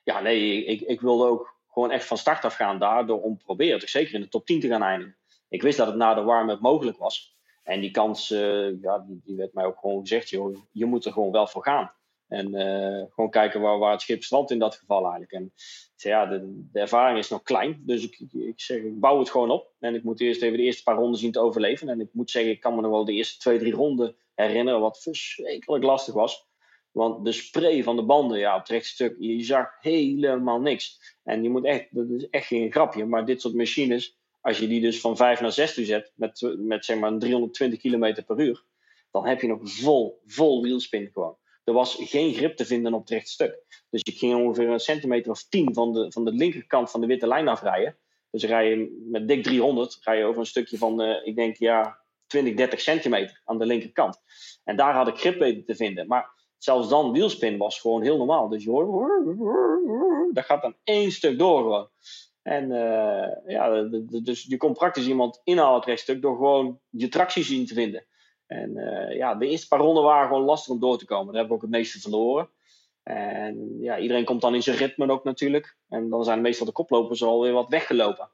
Speaker 4: Ja, nee, ik, ik wilde ook gewoon echt van start af gaan daar door om proberen zeker in de top 10 te gaan eindigen. Ik wist dat het na de warm-up mogelijk was. En die kans, uh, ja, die, werd mij ook gewoon gezegd, joh, je moet er gewoon wel voor gaan. En uh, gewoon kijken waar, waar het schip strandt in dat geval eigenlijk. En ja, de, de ervaring is nog klein. Dus ik, ik zeg, ik bouw het gewoon op. En ik moet eerst even de eerste paar ronden zien te overleven. En ik moet zeggen, ik kan me nog wel de eerste twee, drie ronden herinneren, wat verschrikkelijk lastig was. Want de spray van de banden, ja, op het rechtstuk, je zag helemaal niks. En je moet echt, dat is echt geen grapje, maar dit soort machines, als je die dus van 5 naar 6 uur zet, met, met zeg maar 320 km per uur, dan heb je nog vol, vol wielspin gewoon. Er was geen grip te vinden op het rechtstuk. Dus je ging ongeveer een centimeter of 10 van de, van de linkerkant van de witte lijn afrijden. Dus rij je met dik 300, rij je over een stukje van, uh, ik denk ja, 20, 30 centimeter aan de linkerkant. En daar had ik grip weten te vinden. Maar zelfs dan, wielspin was gewoon heel normaal. Dus je hoort, dat gaat dan één stuk door gewoon. En uh, ja, dus je kon praktisch iemand inhalen het rechtstuk door gewoon je tractie zien te vinden. En uh, ja, de eerste paar ronden waren gewoon lastig om door te komen. Daar hebben we ook het meeste verloren. En ja, iedereen komt dan in zijn ritme ook natuurlijk. En dan zijn meestal de koplopers alweer wat weggelopen.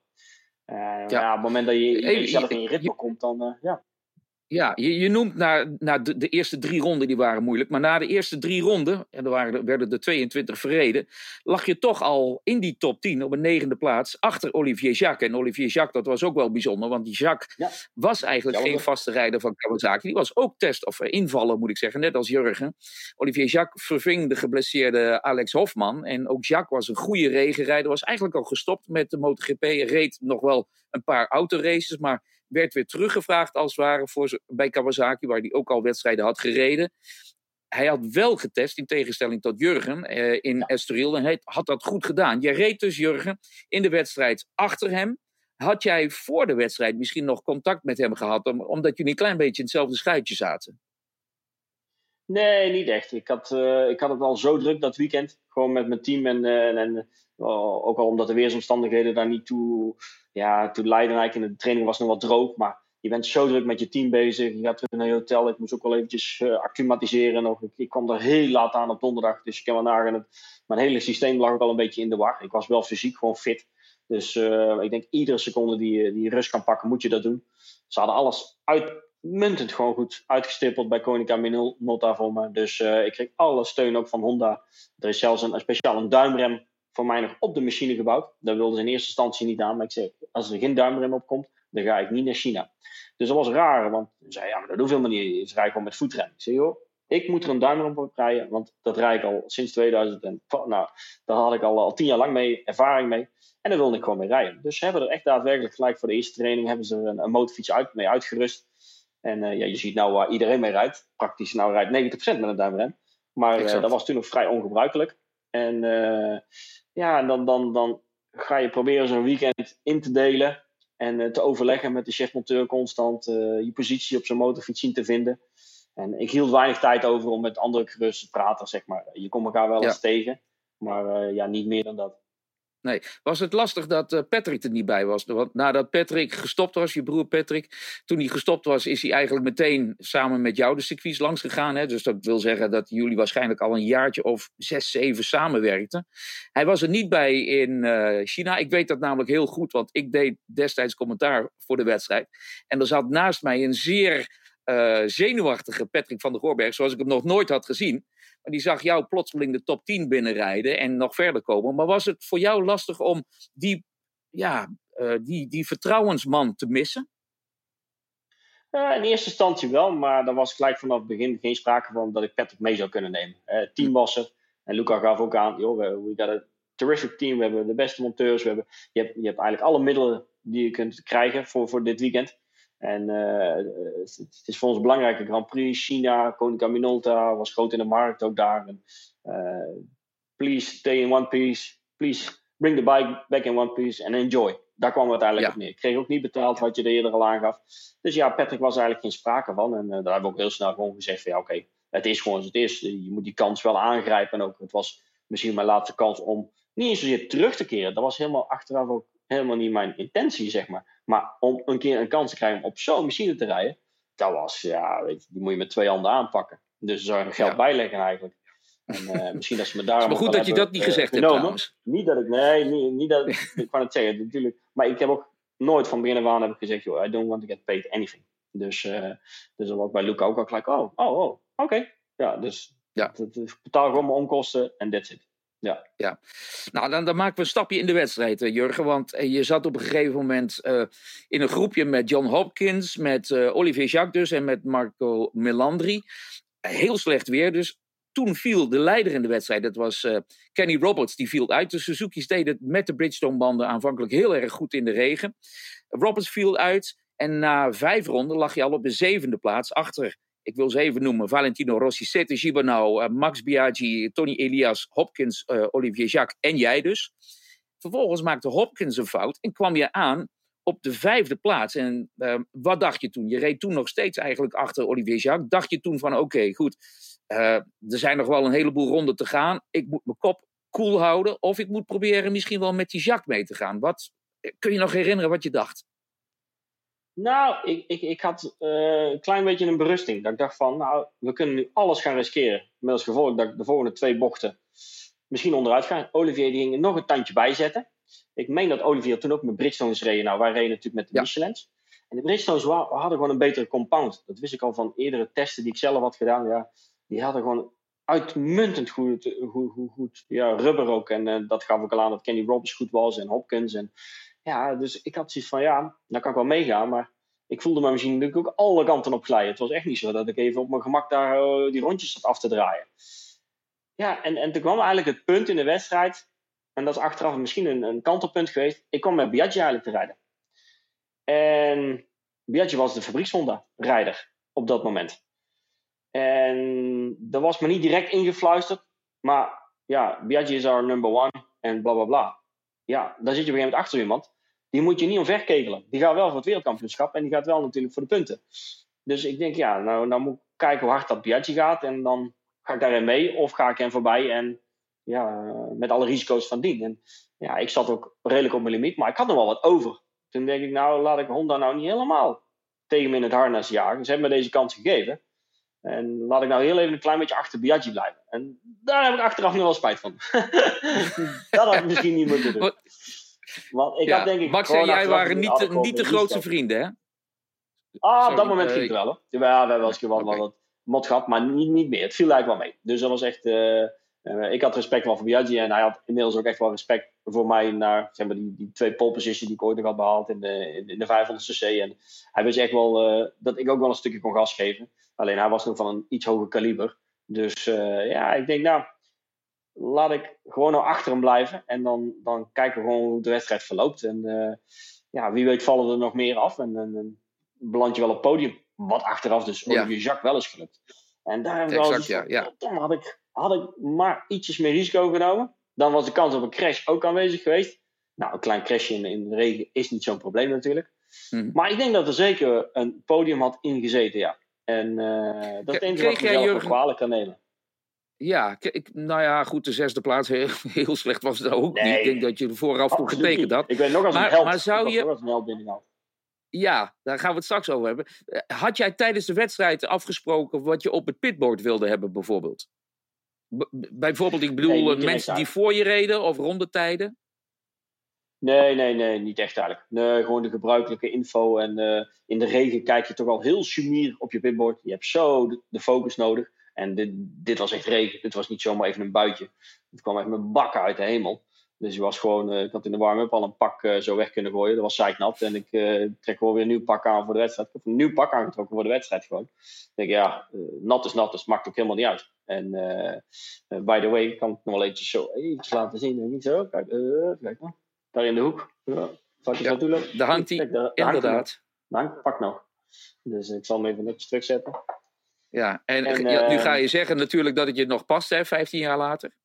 Speaker 4: Uh, ja. ja. op het moment dat je zelf in je ritme komt, dan uh, ja.
Speaker 3: Ja, je, je noemt na, na de, de, eerste drie ronden, die waren moeilijk. Maar na de eerste drie ronden, en er waren, werden er 22 verreden, lag je toch al in die top 10 op een negende plaats achter Olivier Jacques. En Olivier Jacques, dat was ook wel bijzonder, want die Jacques ja. was eigenlijk geen vaste rijder van Kawasaki. Die was ook test- of invaller, moet ik zeggen, net als Jurgen. Olivier Jacques verving de geblesseerde Alex Hofman. En ook Jacques was een goede regenrijder, was eigenlijk al gestopt met de MotoGP. Reed nog wel een paar autoraces, maar werd weer teruggevraagd als het ware voor, bij Kawasaki, waar hij ook al wedstrijden had gereden. Hij had wel getest, in tegenstelling tot Jurgen, eh, in ja. Estoril. En hij had dat goed gedaan. Jij reed dus, Jurgen, in de wedstrijd achter hem. Had jij voor de wedstrijd misschien nog contact met hem gehad, omdat jullie een klein beetje in hetzelfde schuitje zaten?
Speaker 4: Nee, niet echt. Ik had, uh, ik had het al zo druk dat weekend. Gewoon met mijn team. En, uh, en, en uh, ook al omdat de weersomstandigheden daar niet toe, ja, toe leiden. Eigenlijk in de training was nog wat droog. Maar je bent zo druk met je team bezig. Je gaat terug naar je hotel. Ik moest ook wel eventjes acclimatiseren. Nog. Ik, kwam er heel laat aan op donderdag. Dus ik kan wel nagaan. Het, mijn hele systeem lag ook al een beetje in de war. Ik was wel fysiek gewoon fit. Dus ik denk iedere seconde die, die je rust kan pakken, moet je dat doen. Ze hadden alles uit, muntend gewoon goed uitgestippeld bij Konica Minolta voor me. Dus ik kreeg alle steun ook van Honda. Er is zelfs een, speciaal een duimrem voor mij nog op de machine gebouwd. Daar wilden ze in eerste instantie niet aan. Maar ik zei, als er geen duimrem op komt, dan ga ik niet naar China. Dus dat was raar, want ze zei, ja, maar dat hoeft helemaal niet. Ze rijden gewoon met voetrem. Ik zei, joh, ik moet er een duimrem op rijden, want dat rijd ik al sinds 2000. En, nou, daar had ik al, al tien jaar lang mee, ervaring mee. En daar wilde ik gewoon mee rijden. Dus ze hebben er echt daadwerkelijk gelijk voor de eerste training hebben ze er een, een motorfiets uit, mee uitgerust. En uh, ja, je ziet nou waar iedereen mee rijdt. Praktisch nou rijdt 90% met een duimrem. Maar uh, dat was toen nog vrij ongebruikelijk. En uh, ja, dan, dan, dan ga je proberen zo'n weekend in te delen. En te overleggen met de chefmonteur constant je positie op zo'n motorfiets zien te vinden. En ik hield weinig tijd over om met andere gerust te praten, zeg maar. Je komt elkaar wel eens tegen, maar ja, niet meer dan dat.
Speaker 3: Nee, was het lastig dat uh, Patrick er niet bij was? Want nadat Patrick gestopt was, je broer Patrick, toen hij gestopt was, is hij eigenlijk meteen samen met jou de circuits langs gegaan. Dus dat wil zeggen dat jullie waarschijnlijk al een jaartje of zes, zeven samenwerkten. Hij was er niet bij in uh, China. Ik weet dat namelijk heel goed, want ik deed destijds commentaar voor de wedstrijd. En er zat naast mij een zeer uh, zenuwachtige Patrick van der Goorberg, zoals ik hem nog nooit had gezien. Maar die zag jou plotseling de top 10 binnenrijden en nog verder komen. Maar was het voor jou lastig om die, ja, uh, die, die vertrouwensman te missen?
Speaker 4: Uh, in eerste instantie wel, maar er was gelijk vanaf het begin geen sprake van dat ik Patrick mee zou kunnen nemen. Het team was er en Luca gaf ook aan, joh, we, we got a terrific team, we hebben de beste monteurs, we hebben, je, hebt, je hebt eigenlijk alle middelen die je kunt krijgen voor, voor dit weekend. En uh, het, is voor ons een belangrijke Grand Prix. China, Konica Minolta was groot in de markt, ook daar. En, uh, please stay in one piece. Please bring the bike back in one piece and enjoy. Daar kwam het uiteindelijk op neer. Ik kreeg ook niet betaald wat je er eerder al aangaf. Dus ja, Patrick was eigenlijk geen sprake van. En uh, daar hebben we ook heel snel gewoon gezegd van ja, oké, okay, het is gewoon het is. Je moet die kans wel aangrijpen. En ook, het was misschien mijn laatste kans om niet eens zozeer terug te keren. Dat was helemaal achteraf ook helemaal niet mijn intentie, zeg maar. Maar om een keer een kans te krijgen om op zo'n machine te rijden, dat was, ja, weet je, die moet je met twee handen aanpakken. Dus zou je geld ja. bijleggen eigenlijk. En uh, misschien dat ze me daarom.
Speaker 3: Maar goed dat je dat niet gezegd hebt trouwens.
Speaker 4: Niet dat ik, nee, niet, niet dat ik kan het zeggen, natuurlijk. Maar ik heb ook nooit van begin af aan heb ik gezegd, joh, I don't want to get paid anything. Dus, uh, dus dat was bij Luca ook al gelijk, oh, oh, oh, oké. Okay. Ja, dus ja. Dat, dat, betaal gewoon mijn onkosten en that's it. Ja.
Speaker 3: ja. Nou, dan, dan maken we een stapje in de wedstrijd, Jurgen. Want je zat op een gegeven moment uh, in een groepje met John Hopkins, met uh, Olivier Jacques dus en met Marco Melandri. Heel slecht weer, dus toen viel de leider in de wedstrijd. Dat was Kenny Roberts, die viel uit. De Suzuki's deden met de Bridgestone-banden aanvankelijk heel erg goed in de regen. Roberts viel uit en na vijf ronden lag hij al op de zevende plaats achter ik wil ze even noemen, Valentino Rossi, Sete Gibernau, uh, Max Biaggi, Tony Elias, Hopkins, uh, Olivier Jacques en jij dus. Vervolgens maakte Hopkins een fout en kwam je aan op de vijfde plaats. En uh, wat dacht je toen? Je reed toen nog steeds eigenlijk achter Olivier Jacques. Dacht je toen van oké, goed, er zijn nog wel een heleboel ronden te gaan. Ik moet mijn kop koel houden of ik moet proberen misschien wel met die Jacques mee te gaan. Wat, kun je nog herinneren wat je dacht?
Speaker 4: Nou, ik, ik, ik had uh, een klein beetje een berusting. Dat ik dacht van, nou, we kunnen nu alles gaan riskeren. Met als gevolg dat ik de volgende twee bochten misschien onderuit ga. Olivier die ging er nog een tandje bij zetten. Ik meen dat Olivier toen ook met Bridgestones reden. Nou, wij reden natuurlijk met de ja. Michelins. En de Bridgestones hadden gewoon een betere compound. Dat wist ik al van eerdere testen die ik zelf had gedaan. Ja, die hadden gewoon uitmuntend goed, goed, goed, goed ja, rubber ook. En uh, dat gaf ook al aan dat Kenny Robbins goed was en Hopkins. En ja, dus ik had zoiets van, ja, daar kan ik wel meegaan. Maar ik voelde me misschien natuurlijk ook alle kanten op glijden. Het was echt niet zo dat ik even op mijn gemak daar uh, die rondjes zat af te draaien. Ja, en, en toen kwam eigenlijk het punt in de wedstrijd. En dat is achteraf misschien een, een kantelpunt geweest. Ik kwam met Biaggi eigenlijk te rijden. En Biaggi was de fabriekshonda-rijder op dat moment. En dat was me niet direct ingefluisterd. Maar ja, Biaggi is our number one en bla bla bla. Ja, daar zit je op een gegeven moment achter iemand die moet je niet omverkegelen. Die gaat wel voor het wereldkampioenschap en die gaat wel natuurlijk voor de punten. Dus ik denk, ja, nou, nou moet ik kijken hoe hard dat Piaggi gaat. En dan ga ik daarin mee of ga ik hem voorbij en ja, met alle risico's van dien. En ja, ik zat ook redelijk op mijn limiet, maar ik had nog wel wat over. Toen denk ik, nou, laat ik Honda nou niet helemaal tegen me in het harnas jagen. Ze hebben me deze kans gegeven. En laat ik nou heel even een klein beetje achter Biaggi blijven. En daar heb ik achteraf nu wel spijt van. dat had ik misschien niet moeten doen.
Speaker 3: Want ik ja, had denk ik Max en jij waren niet, niet de grootste vrienden, hè?
Speaker 4: Ah,
Speaker 3: Sorry,
Speaker 4: op dat moment
Speaker 3: eh,
Speaker 4: ging het wel hoor. Ja, we hebben wel eens wat,
Speaker 3: Oké.
Speaker 4: wat mot gehad, maar niet, niet meer. Het viel eigenlijk wel mee. Dus dat was echt... eh, eh, ik had respect wel voor Biaggi en hij had inmiddels ook echt wel respect voor mij naar zeg maar, die, die twee pole positions die ik ooit nog had behaald in de, in, de 500cc. En hij wist echt wel dat ik ook wel een stukje kon gas geven. Alleen hij was nog van een iets hoger kaliber. Dus ja, ik denk nou, laat ik gewoon nou achter hem blijven. En dan, dan kijken we gewoon hoe de wedstrijd verloopt. En eh, ja, wie weet vallen er nog meer af. En dan beland je wel op het podium. Wat achteraf dus
Speaker 3: Ja.
Speaker 4: Olivier Jacques wel is gelukt. En daar
Speaker 3: Exact,
Speaker 4: eens
Speaker 3: ja, ja.
Speaker 4: Dan had ik, had ik maar ietsjes meer risico genomen. Dan was de kans op een crash ook aanwezig geweest. Nou, een klein crashje in, in de regen is niet zo'n probleem natuurlijk.
Speaker 3: Mhm.
Speaker 4: Maar ik denk dat er zeker een podium had ingezeten, ja. En eh, dat wat
Speaker 3: Kreeg
Speaker 4: ik
Speaker 3: jij,
Speaker 4: mezelf
Speaker 3: Jurgen-
Speaker 4: kwalijk kan nemen.
Speaker 3: Ja, ik, nou ja, goed, de zesde plaats, heel, heel slecht was het ook
Speaker 4: Nee.
Speaker 3: niet. Ik denk dat je er vooraf
Speaker 4: Absoluut
Speaker 3: getekend had.
Speaker 4: Ik ben nog als
Speaker 3: Maar-
Speaker 4: een held.
Speaker 3: maar zou je-
Speaker 4: nog als een held binnengehaald.
Speaker 3: Ja, daar gaan we het straks over hebben. Eh, Had jij tijdens de wedstrijd afgesproken wat je op het pitboard wilde hebben, bijvoorbeeld? B- bijvoorbeeld, ik bedoel,
Speaker 4: Nee,
Speaker 3: eh, mensen die voor je reden of rondetijden?
Speaker 4: Nee, nee, nee, niet echt eigenlijk. Nee, gewoon de gebruikelijke info. En eh, in de regen kijk je toch al heel sumier op je pitboard. Je hebt zo de, de focus nodig. En dit, dit was echt regen. Dit was niet zomaar even een buitje. Het kwam echt met bakken uit de hemel. Dus je was gewoon, eh, ik had in de warm-up al een pak eh, zo weg kunnen gooien. Dat was zeiknat. En ik eh, trek gewoon weer een nieuw pak aan voor de wedstrijd. Ik heb een nieuw pak aangetrokken voor de wedstrijd gewoon. Ik denk, ja, nat is nat, dus het maakt ook helemaal niet uit. En by the way, kan ik nog wel eventjes zo eventjes laten zien. Ik zo. Kijk, kijk nou. Daar in de hoek. Ja. Zal ik
Speaker 3: Ja,
Speaker 4: naartoe lopen?
Speaker 3: Daar hangt hij,
Speaker 4: daar- hangt
Speaker 3: inderdaad.
Speaker 4: Daar hangt het pak nog. Dus ik zal hem even netjes terugzetten.
Speaker 3: Ja, en,
Speaker 4: En,
Speaker 3: ja, nu
Speaker 4: eh,
Speaker 3: ga je zeggen natuurlijk dat het je nog past, hè, 15 jaar later.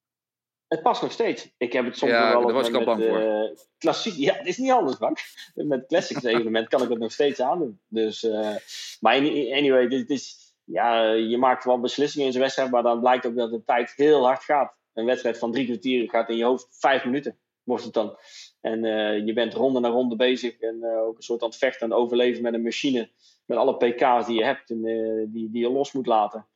Speaker 4: Het past nog steeds. Ik heb het soms
Speaker 3: Ja,
Speaker 4: wel
Speaker 3: was ik al
Speaker 4: met,
Speaker 3: bang voor.
Speaker 4: eh, klassiek. Ja, het is niet anders, Frank. Met classics evenement kan ik het nog steeds aandoen. Dus, eh, maar any- anyway, dit is, ja, je maakt wel beslissingen in zo'n wedstrijd, maar dan blijkt ook dat de tijd heel hard gaat. Een wedstrijd van drie kwartier gaat in je hoofd vijf minuten, wordt het dan. En eh, je bent ronde na ronde bezig en eh, ook een soort aan het vechten en overleven met een machine. Met alle pk's die je hebt en eh, die, die je los moet laten.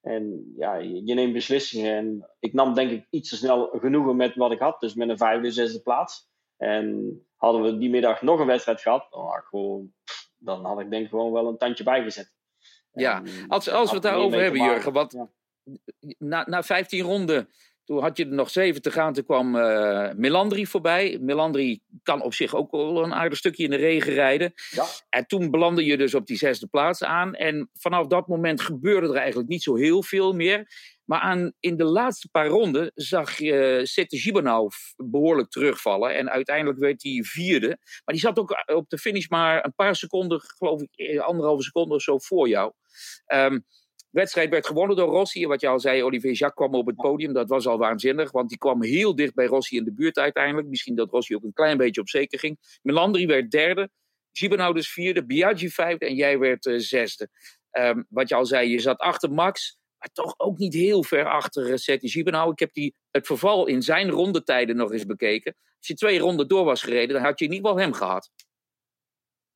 Speaker 4: En ja, je, je neemt beslissingen. En ik nam denk ik iets te snel genoegen met wat ik had. Dus met een vijfde, zesde plaats. En hadden we die middag nog een wedstrijd gehad, dan had ik, gewoon, dan had ik denk ik gewoon wel een tandje bijgezet.
Speaker 3: Ja,
Speaker 4: En
Speaker 3: als- als we het daarover hebben. Jurgen,
Speaker 4: Ja.
Speaker 3: Na, na 15 ronden, toen had je er nog 7 te gaan, toen kwam eh Melandri voorbij. Melandri kan op zich ook wel een aardig stukje in de regen rijden.
Speaker 4: Ja.
Speaker 3: En toen belandde je dus op die zesde plaats aan. En vanaf dat moment gebeurde er eigenlijk niet zo heel veel meer. Maar aan, in de laatste paar ronden zag je uh, Sette behoorlijk terugvallen. En uiteindelijk werd hij vierde. Maar die zat ook op de finish maar een paar seconden, geloof ik, eh, anderhalve seconde of zo voor jou. De wedstrijd werd gewonnen door Rossi. En wat je al zei, Olivier Jacques kwam op het podium. Dat was al waanzinnig, want die kwam heel dicht bij Rossi in de buurt uiteindelijk. Misschien dat Rossi ook een klein beetje op zeker ging. Melandri werd derde. Gibernau dus vierde. Biaggi vijfde. En jij werd uh, zesde. Um, wat je al zei, je zat achter Max. Maar toch ook niet heel ver achter uh, Seti Gibernau. Ik heb die, het verval in zijn rondetijden nog eens bekeken. Als je twee ronden door was gereden, dan had je in ieder geval hem gehad.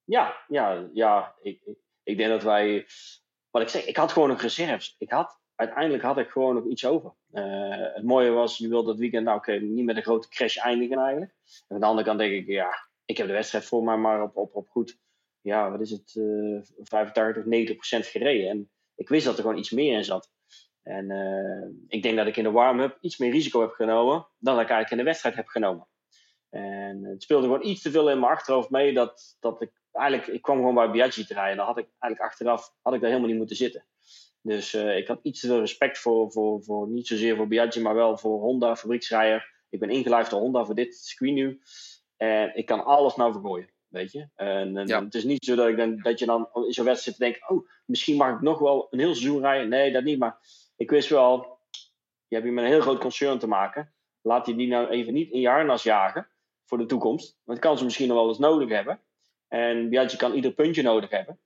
Speaker 4: Ja, ja, ja. Ik, ik, ik denk dat wij wat ik ik had gewoon nog reserves. Ik had, uiteindelijk had ik gewoon nog iets over. Uh, het mooie was, je wilde dat weekend, nou oké, niet met een grote crash eindigen eigenlijk. En aan de andere kant denk ik, ja, ik heb de wedstrijd voor mij maar op, op, op goed, ja, wat is het, uh, 85, 90 procent gereden. En ik wist dat er gewoon iets meer in zat. En uh, ik denk dat ik in de warm-up iets meer risico heb genomen dan dat ik eigenlijk in de wedstrijd heb genomen. En het speelde gewoon iets te veel in mijn achterhoofd mee dat, dat ik eigenlijk, ik kwam gewoon bij Biaggi te rijden. Dan had ik eigenlijk achteraf, had ik daar helemaal niet moeten zitten. Dus uh, ik had iets te veel respect voor, voor, voor, niet zozeer voor Biaggi, maar wel voor Honda, fabrieksrijder. Ik ben ingelijfd door Honda voor dit circuit nu. En ik kan alles nou vergooien, weet je. En, en
Speaker 3: ja.
Speaker 4: het is niet zo dat, ik dan, dat je dan in zo'n wedstrijd denken, oh, misschien mag ik nog wel een heel seizoen rijden. Nee, dat niet. Maar ik wist wel, je hebt hier met een heel groot concern te maken. Laat je die nou even niet in je harnas jagen voor de toekomst. Want kan ze misschien nog wel eens nodig hebben. En Biaggi kan ieder puntje nodig hebben.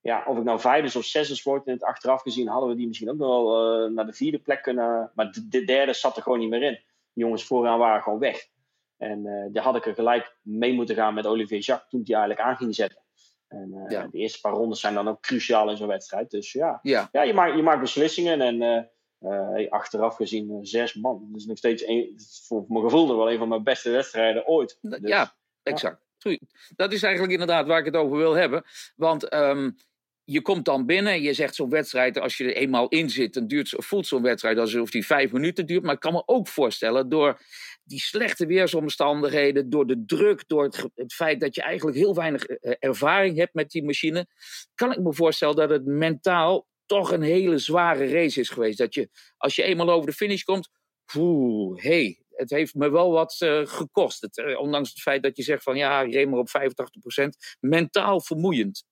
Speaker 4: Ja, of ik nou vijfde of zesde word, in het achteraf gezien hadden we die misschien ook nog wel uh, naar de vierde plek kunnen. Maar de, de, derde zat er gewoon niet meer in. De jongens vooraan waren gewoon weg. En uh, daar had ik er gelijk mee moeten gaan met Olivier Jacques toen hij eigenlijk aan ging zetten. En uh, ja. de eerste paar rondes zijn dan ook cruciaal in zo'n wedstrijd. Dus ja,
Speaker 3: ja.
Speaker 4: ja je, maakt, je maakt beslissingen. En uh, achteraf gezien zes man. Dat is nog steeds een, voor mijn gevoel nog wel een van mijn beste wedstrijden ooit. Dus,
Speaker 3: ja, exact. Dat is eigenlijk inderdaad waar ik het over wil hebben. Want ehm, je komt dan binnen, je zegt zo'n wedstrijd, als je er eenmaal in zit, dan duurt, voelt zo'n wedstrijd alsof die vijf minuten duurt. Maar ik kan me ook voorstellen, door die slechte weersomstandigheden, door de druk, door het, feit dat je eigenlijk heel weinig eh, ervaring hebt met die machine, kan ik me voorstellen dat het mentaal toch een hele zware race is geweest. Dat je, als je eenmaal over de finish komt, Oeh, hey, het heeft me wel wat uh, gekost. Het, uh, ondanks het feit dat je zegt van ja, maar op 85%. Mentaal vermoeiend.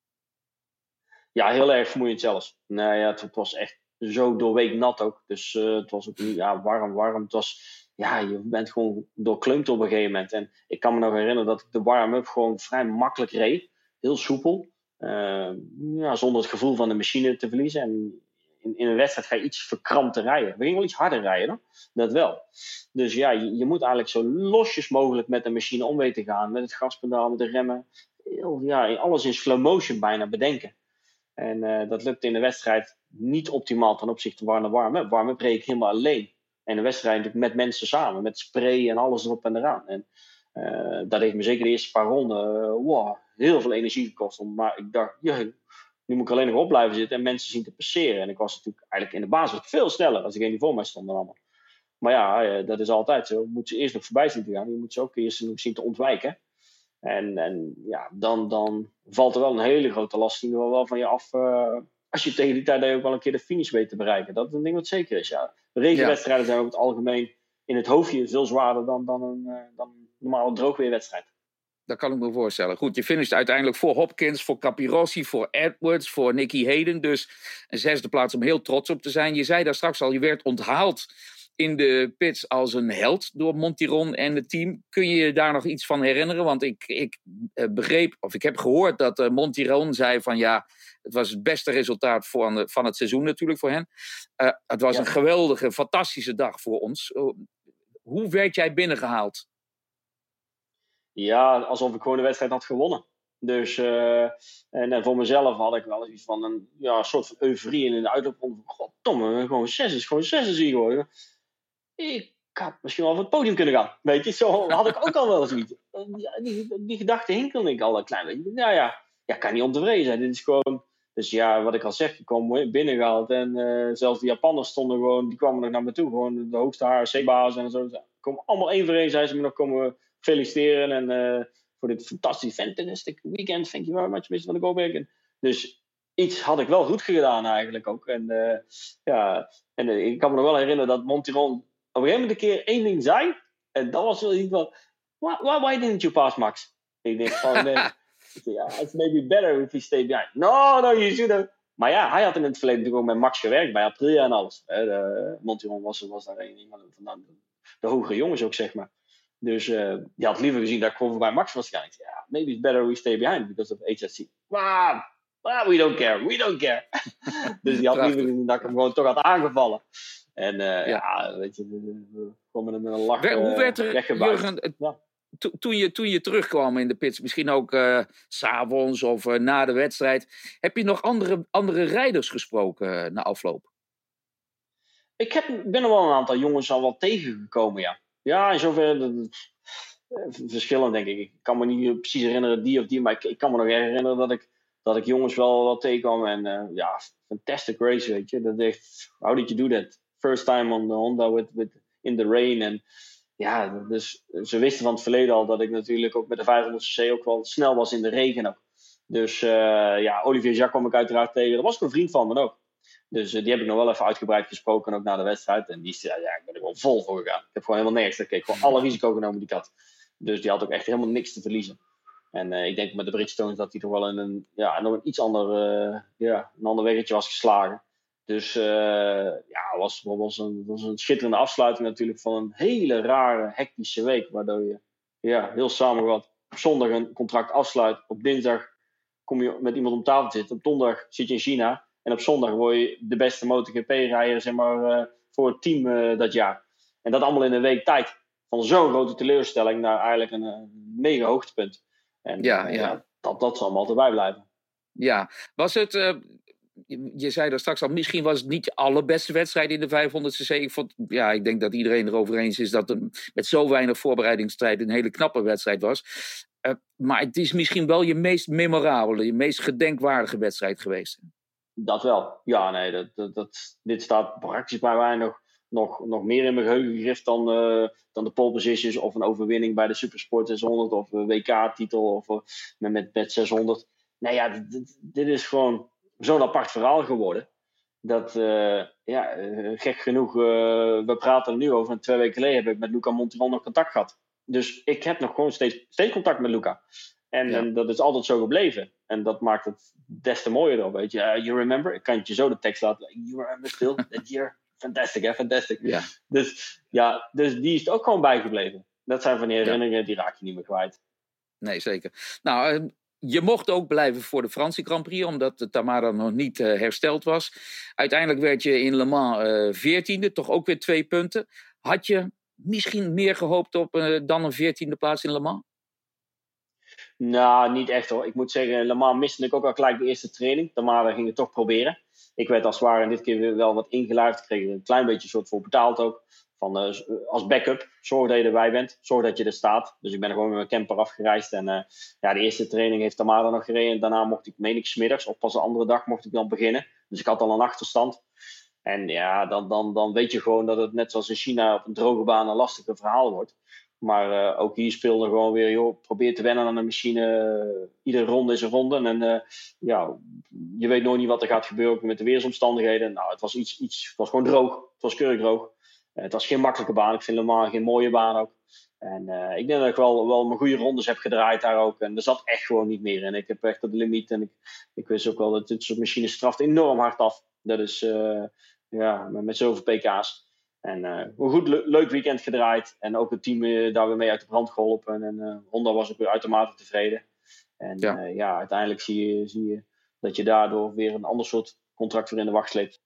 Speaker 4: Ja, heel erg vermoeiend zelfs. Nou ja, het, was echt zo doorweek nat ook. Dus uh, het was ook niet ja, warm, warm. Het was, ja, je bent gewoon doorkleumd op een gegeven moment. En ik kan me nog herinneren dat ik de warm-up gewoon vrij makkelijk reed. Heel soepel. ja, zonder het gevoel van de machine te verliezen. En in, in een wedstrijd ga je iets verkrampter rijden. We gingen wel iets harder rijden, dat wel. Dus ja, je, moet eigenlijk zo losjes mogelijk met de machine om weten te gaan. Met het gaspedaal, met de remmen. Ja, alles in slow motion bijna bedenken. En uh, dat lukt in de wedstrijd niet optimaal ten opzichte van de warm-up. Warm-up reed ik helemaal alleen. En de wedstrijd natuurlijk met mensen samen. Met spray en alles erop en eraan. En uh, dat heeft me zeker de eerste paar ronden uh, wow, heel veel energie gekost. Maar ik dacht, je, nu moet ik alleen nog op blijven zitten en mensen zien te passeren. En ik was natuurlijk eigenlijk in de basis veel sneller als degene die voor mij stonden allemaal. Maar ja, eh, dat is altijd zo. Je moet ze eerst nog voorbij zien te gaan. Je moet ze ook eerst nog zien te ontwijken. En, en ja, dan, dan valt er wel een hele grote last wel, wel van je af. Uh, als je tegen die tijd ook wel een keer de finish weet te bereiken. Dat is een ding wat zeker is. Ja. De regenwedstrijden zijn over het algemeen in het hoofdje veel zwaarder dan, dan, een, uh, dan een normale droogweerwedstrijd.
Speaker 3: Dat kan ik me voorstellen. Goed, je finisht uiteindelijk voor Hopkins, voor Capirossi, voor Edwards, voor Nicky Hayden. Dus een zesde plaats om heel trots op te zijn. Je zei daar straks al, je werd onthaald in de pits als een held door Montiron en het team. Kun je je daar nog iets van herinneren? Want ik, ik eh, begreep, of ik heb gehoord dat uh, Montiron zei van ja, het was het beste resultaat van, van het seizoen natuurlijk voor hen. Uh, het was een geweldige, fantastische dag voor ons. hoe werd jij binnengehaald?
Speaker 4: Ja, alsof ik gewoon de wedstrijd had gewonnen. Dus, uh, en, en, voor mezelf had ik wel iets van een ja, soort van euforie in de uitloop. Goddomme, gewoon zes is gewoon zes is hier geworden. Ik had misschien wel op het podium kunnen gaan. Weet je, zo had ik ook al wel zoiets. Die, die gedachte hinkelde ik al een klein beetje. Nou ja, ja, kan niet ontevreden zijn. Dit is gewoon. Dus ja, wat ik al zeg, ik kwam binnengehaald. En uh, zelfs de Japanners stonden gewoon, die kwamen nog naar me toe. Gewoon de hoogste HRC-baas en zo. Kom allemaal één voor één, zei ze me nog komen feliciteren. En uh, voor dit fantastische fantastic weekend. Thank you very much, Mr. van de Goberg. Dus iets had ik wel goed gedaan eigenlijk ook. En, uh, ja, en uh, ik kan me nog wel herinneren dat Montiron op een gegeven moment een keer één ding zei. En dat was wel iets van, why, why, didn't you pass, Max? Ik denk van, nee. yeah, it's maybe better if he stayed behind. No, no, you should have. Maar ja, hij had in het verleden natuurlijk ook met Max gewerkt, bij Aprilia en alles. De, Montiron was, was daar een van de, de hogere jongens ook, zeg maar. Dus uh, die had liever gezien dat ik voorbij Max was gegaan. Ja, maybe it's better we stay behind because of HSC. Wow, wow we don't care, we don't care. dus die had liever gezien dat ik hem gewoon toch had aangevallen. En uh, ja. ja. weet je, we komen met een lach
Speaker 3: Hoe werd er, Jurgen, ja. toen, je, toen je terugkwam in de pits, misschien ook uh, s'avonds of uh, na de wedstrijd, heb je nog andere, andere rijders gesproken na afloop?
Speaker 4: Ik heb, ben er wel een aantal jongens al wel tegengekomen, ja. Ja, in zoverre eh, verschillen, denk ik. Ik kan me niet precies herinneren die of die, maar ik, kan me nog herinneren dat ik, dat ik jongens wel, wel tegenkwam. En uh, ja, fantastic race, weet je. Dat echt, how did you do that? First time on the Honda with, with, in the rain. En ja, dus ze wisten van het verleden al dat ik natuurlijk ook met de 500cc ook wel snel was in de regen ook. Dus uh, ja, Olivier Jacques kwam ik uiteraard tegen. Dat was ook een vriend van me ook. Dus uh, die heb ik nog wel even uitgebreid gesproken, ook na de wedstrijd. En die zei, ja, ik ben er wel vol voor gegaan. Ik heb gewoon helemaal nergens gekeken. Gewoon alle risico genomen die ik had. Dus die had ook echt helemaal niks te verliezen. En uh, ik denk met de Bridgestone dat hij toch wel in een, ja, nog een iets ander, uh, ja, een ander weggetje was geslagen. Dus ja, was, was, een, was een schitterende afsluiting natuurlijk van een hele rare, hectische week. Waardoor je, ja, heel samengevat, op zondag een contract afsluit. Op dinsdag kom je met iemand om tafel te zitten. Op donderdag zit je in China. En op zondag word je de beste MotoGP-rijder zeg maar, uh, voor het team uh, dat jaar. En dat allemaal in een week tijd. Van zo'n grote teleurstelling naar eigenlijk een, een mega hoogtepunt. En ja, ja. ja dat, dat zal allemaal erbij blijven.
Speaker 3: Ja, was het, uh, je zei daar straks al, misschien was het niet de allerbeste wedstrijd in de 500cc. Ik, vond, ja, ik denk dat iedereen erover eens is dat het met zo weinig voorbereidingstijd een hele knappe wedstrijd was. Uh, maar het is misschien wel je meest memorabele, je meest gedenkwaardige wedstrijd geweest.
Speaker 4: Dat wel. Ja, nee, dat, dat, dit staat praktisch bij mij nog, nog, nog meer in mijn geheugen gegrift dan, uh, dan de pole positions of een overwinning bij de Supersport 600 of een WK-titel of uh, met, met, met 600. Nee, ja, dit, is gewoon zo'n apart verhaal geworden. Dat, uh, ja, gek genoeg, we praten er nu over twee weken geleden heb ik met Luca Monteval nog contact gehad. Dus ik heb nog gewoon steeds, steeds contact met Luca. En, ja. en, dat is altijd zo gebleven. En dat maakt het des te mooier dan, weet je. Uh, you remember? Ik kan je zo de tekst laten. You remember still that year? Fantastic, hè? Fantastic.
Speaker 3: Ja.
Speaker 4: Dus, ja, dus die is ook gewoon bijgebleven. Dat zijn van die herinneringen, ja. die raak je niet meer kwijt.
Speaker 3: Nee, zeker. Nou, je mocht ook blijven voor de Franse Grand Prix, omdat de Tamara nog niet uh, hersteld was. Uiteindelijk werd je in Le Mans veertiende, uh, toch ook weer twee punten. Had je misschien meer gehoopt op dan een veertiende plaats in Le Mans?
Speaker 4: Nou, niet echt hoor. Ik moet zeggen, Le Mans miste ik ook al gelijk de eerste training. Tamara ging het toch proberen. Ik werd als het ware dit keer weer wel wat ingeluisterd. Ik kreeg een klein beetje soort voor betaald ook. Van, uh, als backup, zorg dat je erbij bent. Zorg dat je er staat. Dus ik ben er gewoon met mijn camper afgereisd. En uh, ja, de eerste training heeft Tamara nog gereden. Daarna mocht ik, meen ik, smiddags. Of pas de andere dag mocht ik dan beginnen. Dus ik had al een achterstand. En ja, dan, dan, dan weet je gewoon dat het net zoals in China op een droge baan een lastige verhaal wordt. Maar uh, ook hier speelde gewoon weer, joh, probeer te wennen aan de machine. Iedere ronde is een ronde. En uh, ja, je weet nooit niet wat er gaat gebeuren met de weersomstandigheden. Nou, het was iets, iets het was gewoon droog. Het was keurig droog. Het was geen makkelijke baan. Ik vind helemaal geen mooie baan ook. En ik denk dat ik wel, wel mijn goede rondes heb gedraaid daar ook. En er zat echt gewoon niet meer in. Ik heb echt op de limiet. En ik, ik wist ook wel dat dit soort machines straft enorm hard af. Dat is, ja, met zoveel pk's. En uh, een goed le leuk weekend gedraaid. En ook het team uh, daar weer mee uit de brand geholpen. En uh, Honda was ook weer uitermate tevreden. En ja, ja uiteindelijk zie je, zie je dat je daardoor weer een ander soort contract weer in de wacht sleept.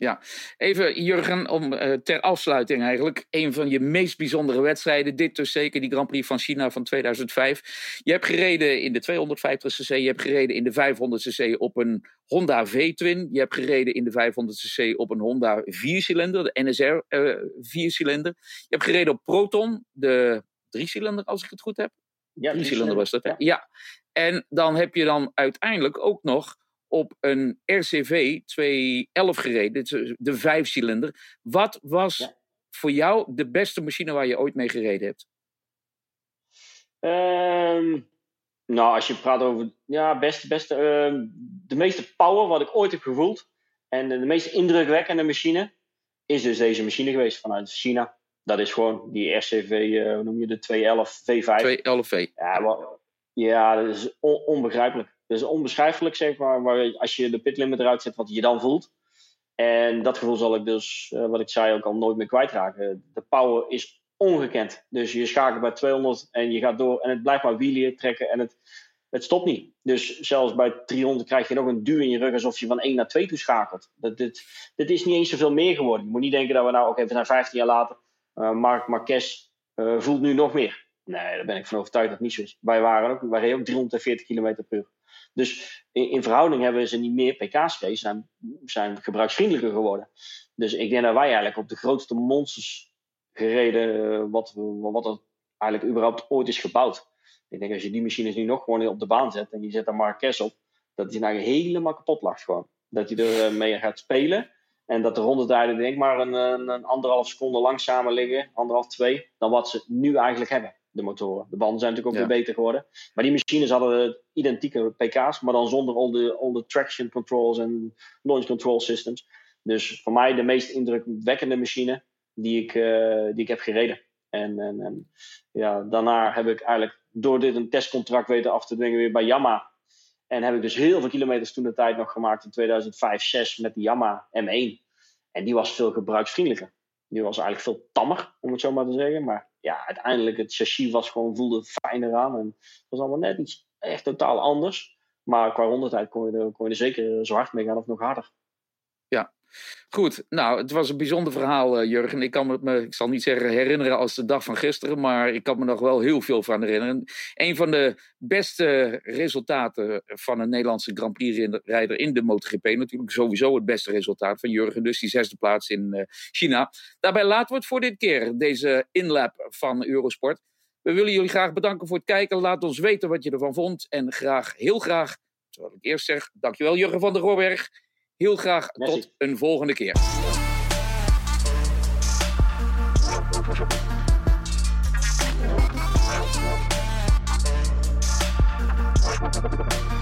Speaker 3: Ja, even Jurgen, om uh, ter afsluiting eigenlijk. Een van je meest bijzondere wedstrijden. Dit dus zeker, die Grand Prix van China van 2005. Je hebt gereden in de 250cc, je hebt gereden in de 500cc op een Honda V-twin. Je hebt gereden in de 500cc op een Honda 4-cilinder, de NSR uh, 4-cilinder. Je hebt gereden op Proton, de 3-cilinder als ik het goed heb.
Speaker 4: Ja,
Speaker 3: 3-cilinder was dat, hè? Ja. ja. En dan heb je dan uiteindelijk ook nog op een RCV 211 gereden, de vijfcilinder. Wat was ja. voor jou de beste machine waar je ooit mee gereden hebt?
Speaker 4: Um, nou, als je praat over ja, beste, beste, uh, de meeste power wat ik ooit heb gevoeld en de, de meest indrukwekkende machine is dus deze machine geweest vanuit China. Dat is gewoon die RCV, uh, hoe noem je de 211 V5.
Speaker 3: 211V.
Speaker 4: Ja, wel, ja dat is on, onbegrijpelijk. Is onbeschrijfelijk, zeg maar, waar, als je de pitlimit eruit zet, wat je dan voelt. En dat gevoel zal ik dus, uh, wat ik zei, ook al nooit meer kwijtraken. De power is ongekend. Dus je schakelt bij 200 en je gaat door en het blijft maar wielen trekken en het, het stopt niet. Dus zelfs bij 300 krijg je nog een duw in je rug alsof je van 1 naar 2 toe schakelt. Dat, dit, dit is niet eens zoveel meer geworden. Je moet niet denken dat we nou, oké, okay, we zijn 15 jaar later. Uh, Mark Marquez uh, voelt nu nog meer. Nee, daar ben ik van overtuigd dat het niet zo is. Wij waren ook, wij reden ook 340 km per uur. Dus in, in, verhouding hebben ze niet meer pk's gereden, zijn, zijn gebruiksvriendelijker geworden. Dus ik denk dat wij eigenlijk op de grootste monsters gereden wat, wat er eigenlijk überhaupt ooit is gebouwd. Ik denk als je die machines nu nog gewoon op de baan zet en je zet daar Marquez op, dat hij nou helemaal kapot lacht gewoon. Dat hij er mee gaat spelen. En dat de rondetijden denk ik maar een, een anderhalf seconde langzamer liggen, anderhalf, twee, dan wat ze nu eigenlijk hebben de motoren. De banden zijn natuurlijk ook ja. weer beter geworden. Maar die machines hadden identieke pk's, maar dan zonder al de, al de traction controls en launch control systems. Dus voor mij de meest indrukwekkende machine die ik, uh, die ik heb gereden. En, en, en, ja, daarna heb ik eigenlijk door dit een testcontract weten af te dwingen weer bij Yamaha. En heb ik dus heel veel kilometers toen de tijd nog gemaakt in 2005, 6 met de Yamaha M1. En die was veel gebruiksvriendelijker. Die was eigenlijk veel tammer, om het zo maar te zeggen. Maar ja, uiteindelijk het chassis was gewoon, voelde fijner aan. En het was allemaal net iets echt totaal anders. Maar qua rondetijd kon je, er, kon je er zeker zo hard mee gaan of nog harder.
Speaker 3: Ja, goed. Nou, het was een bijzonder verhaal, uh, Jurgen. Ik kan me, me, ik zal niet zeggen herinneren als de dag van gisteren, maar ik kan me nog wel heel veel van herinneren. Een van de beste resultaten van een Nederlandse Grand Prix-rijder in de MotoGP. Natuurlijk sowieso het beste resultaat van Jurgen, dus die zesde plaats in uh, China. Daarbij laten we het voor dit keer, deze inlap van Eurosport. We willen jullie graag bedanken voor het kijken. Laat ons weten wat je ervan vond. En graag, heel graag, zoals ik eerst zeg, dankjewel Jurgen van der Roorberg. Heel graag
Speaker 4: Merci.
Speaker 3: tot een volgende keer.
Speaker 5: Thank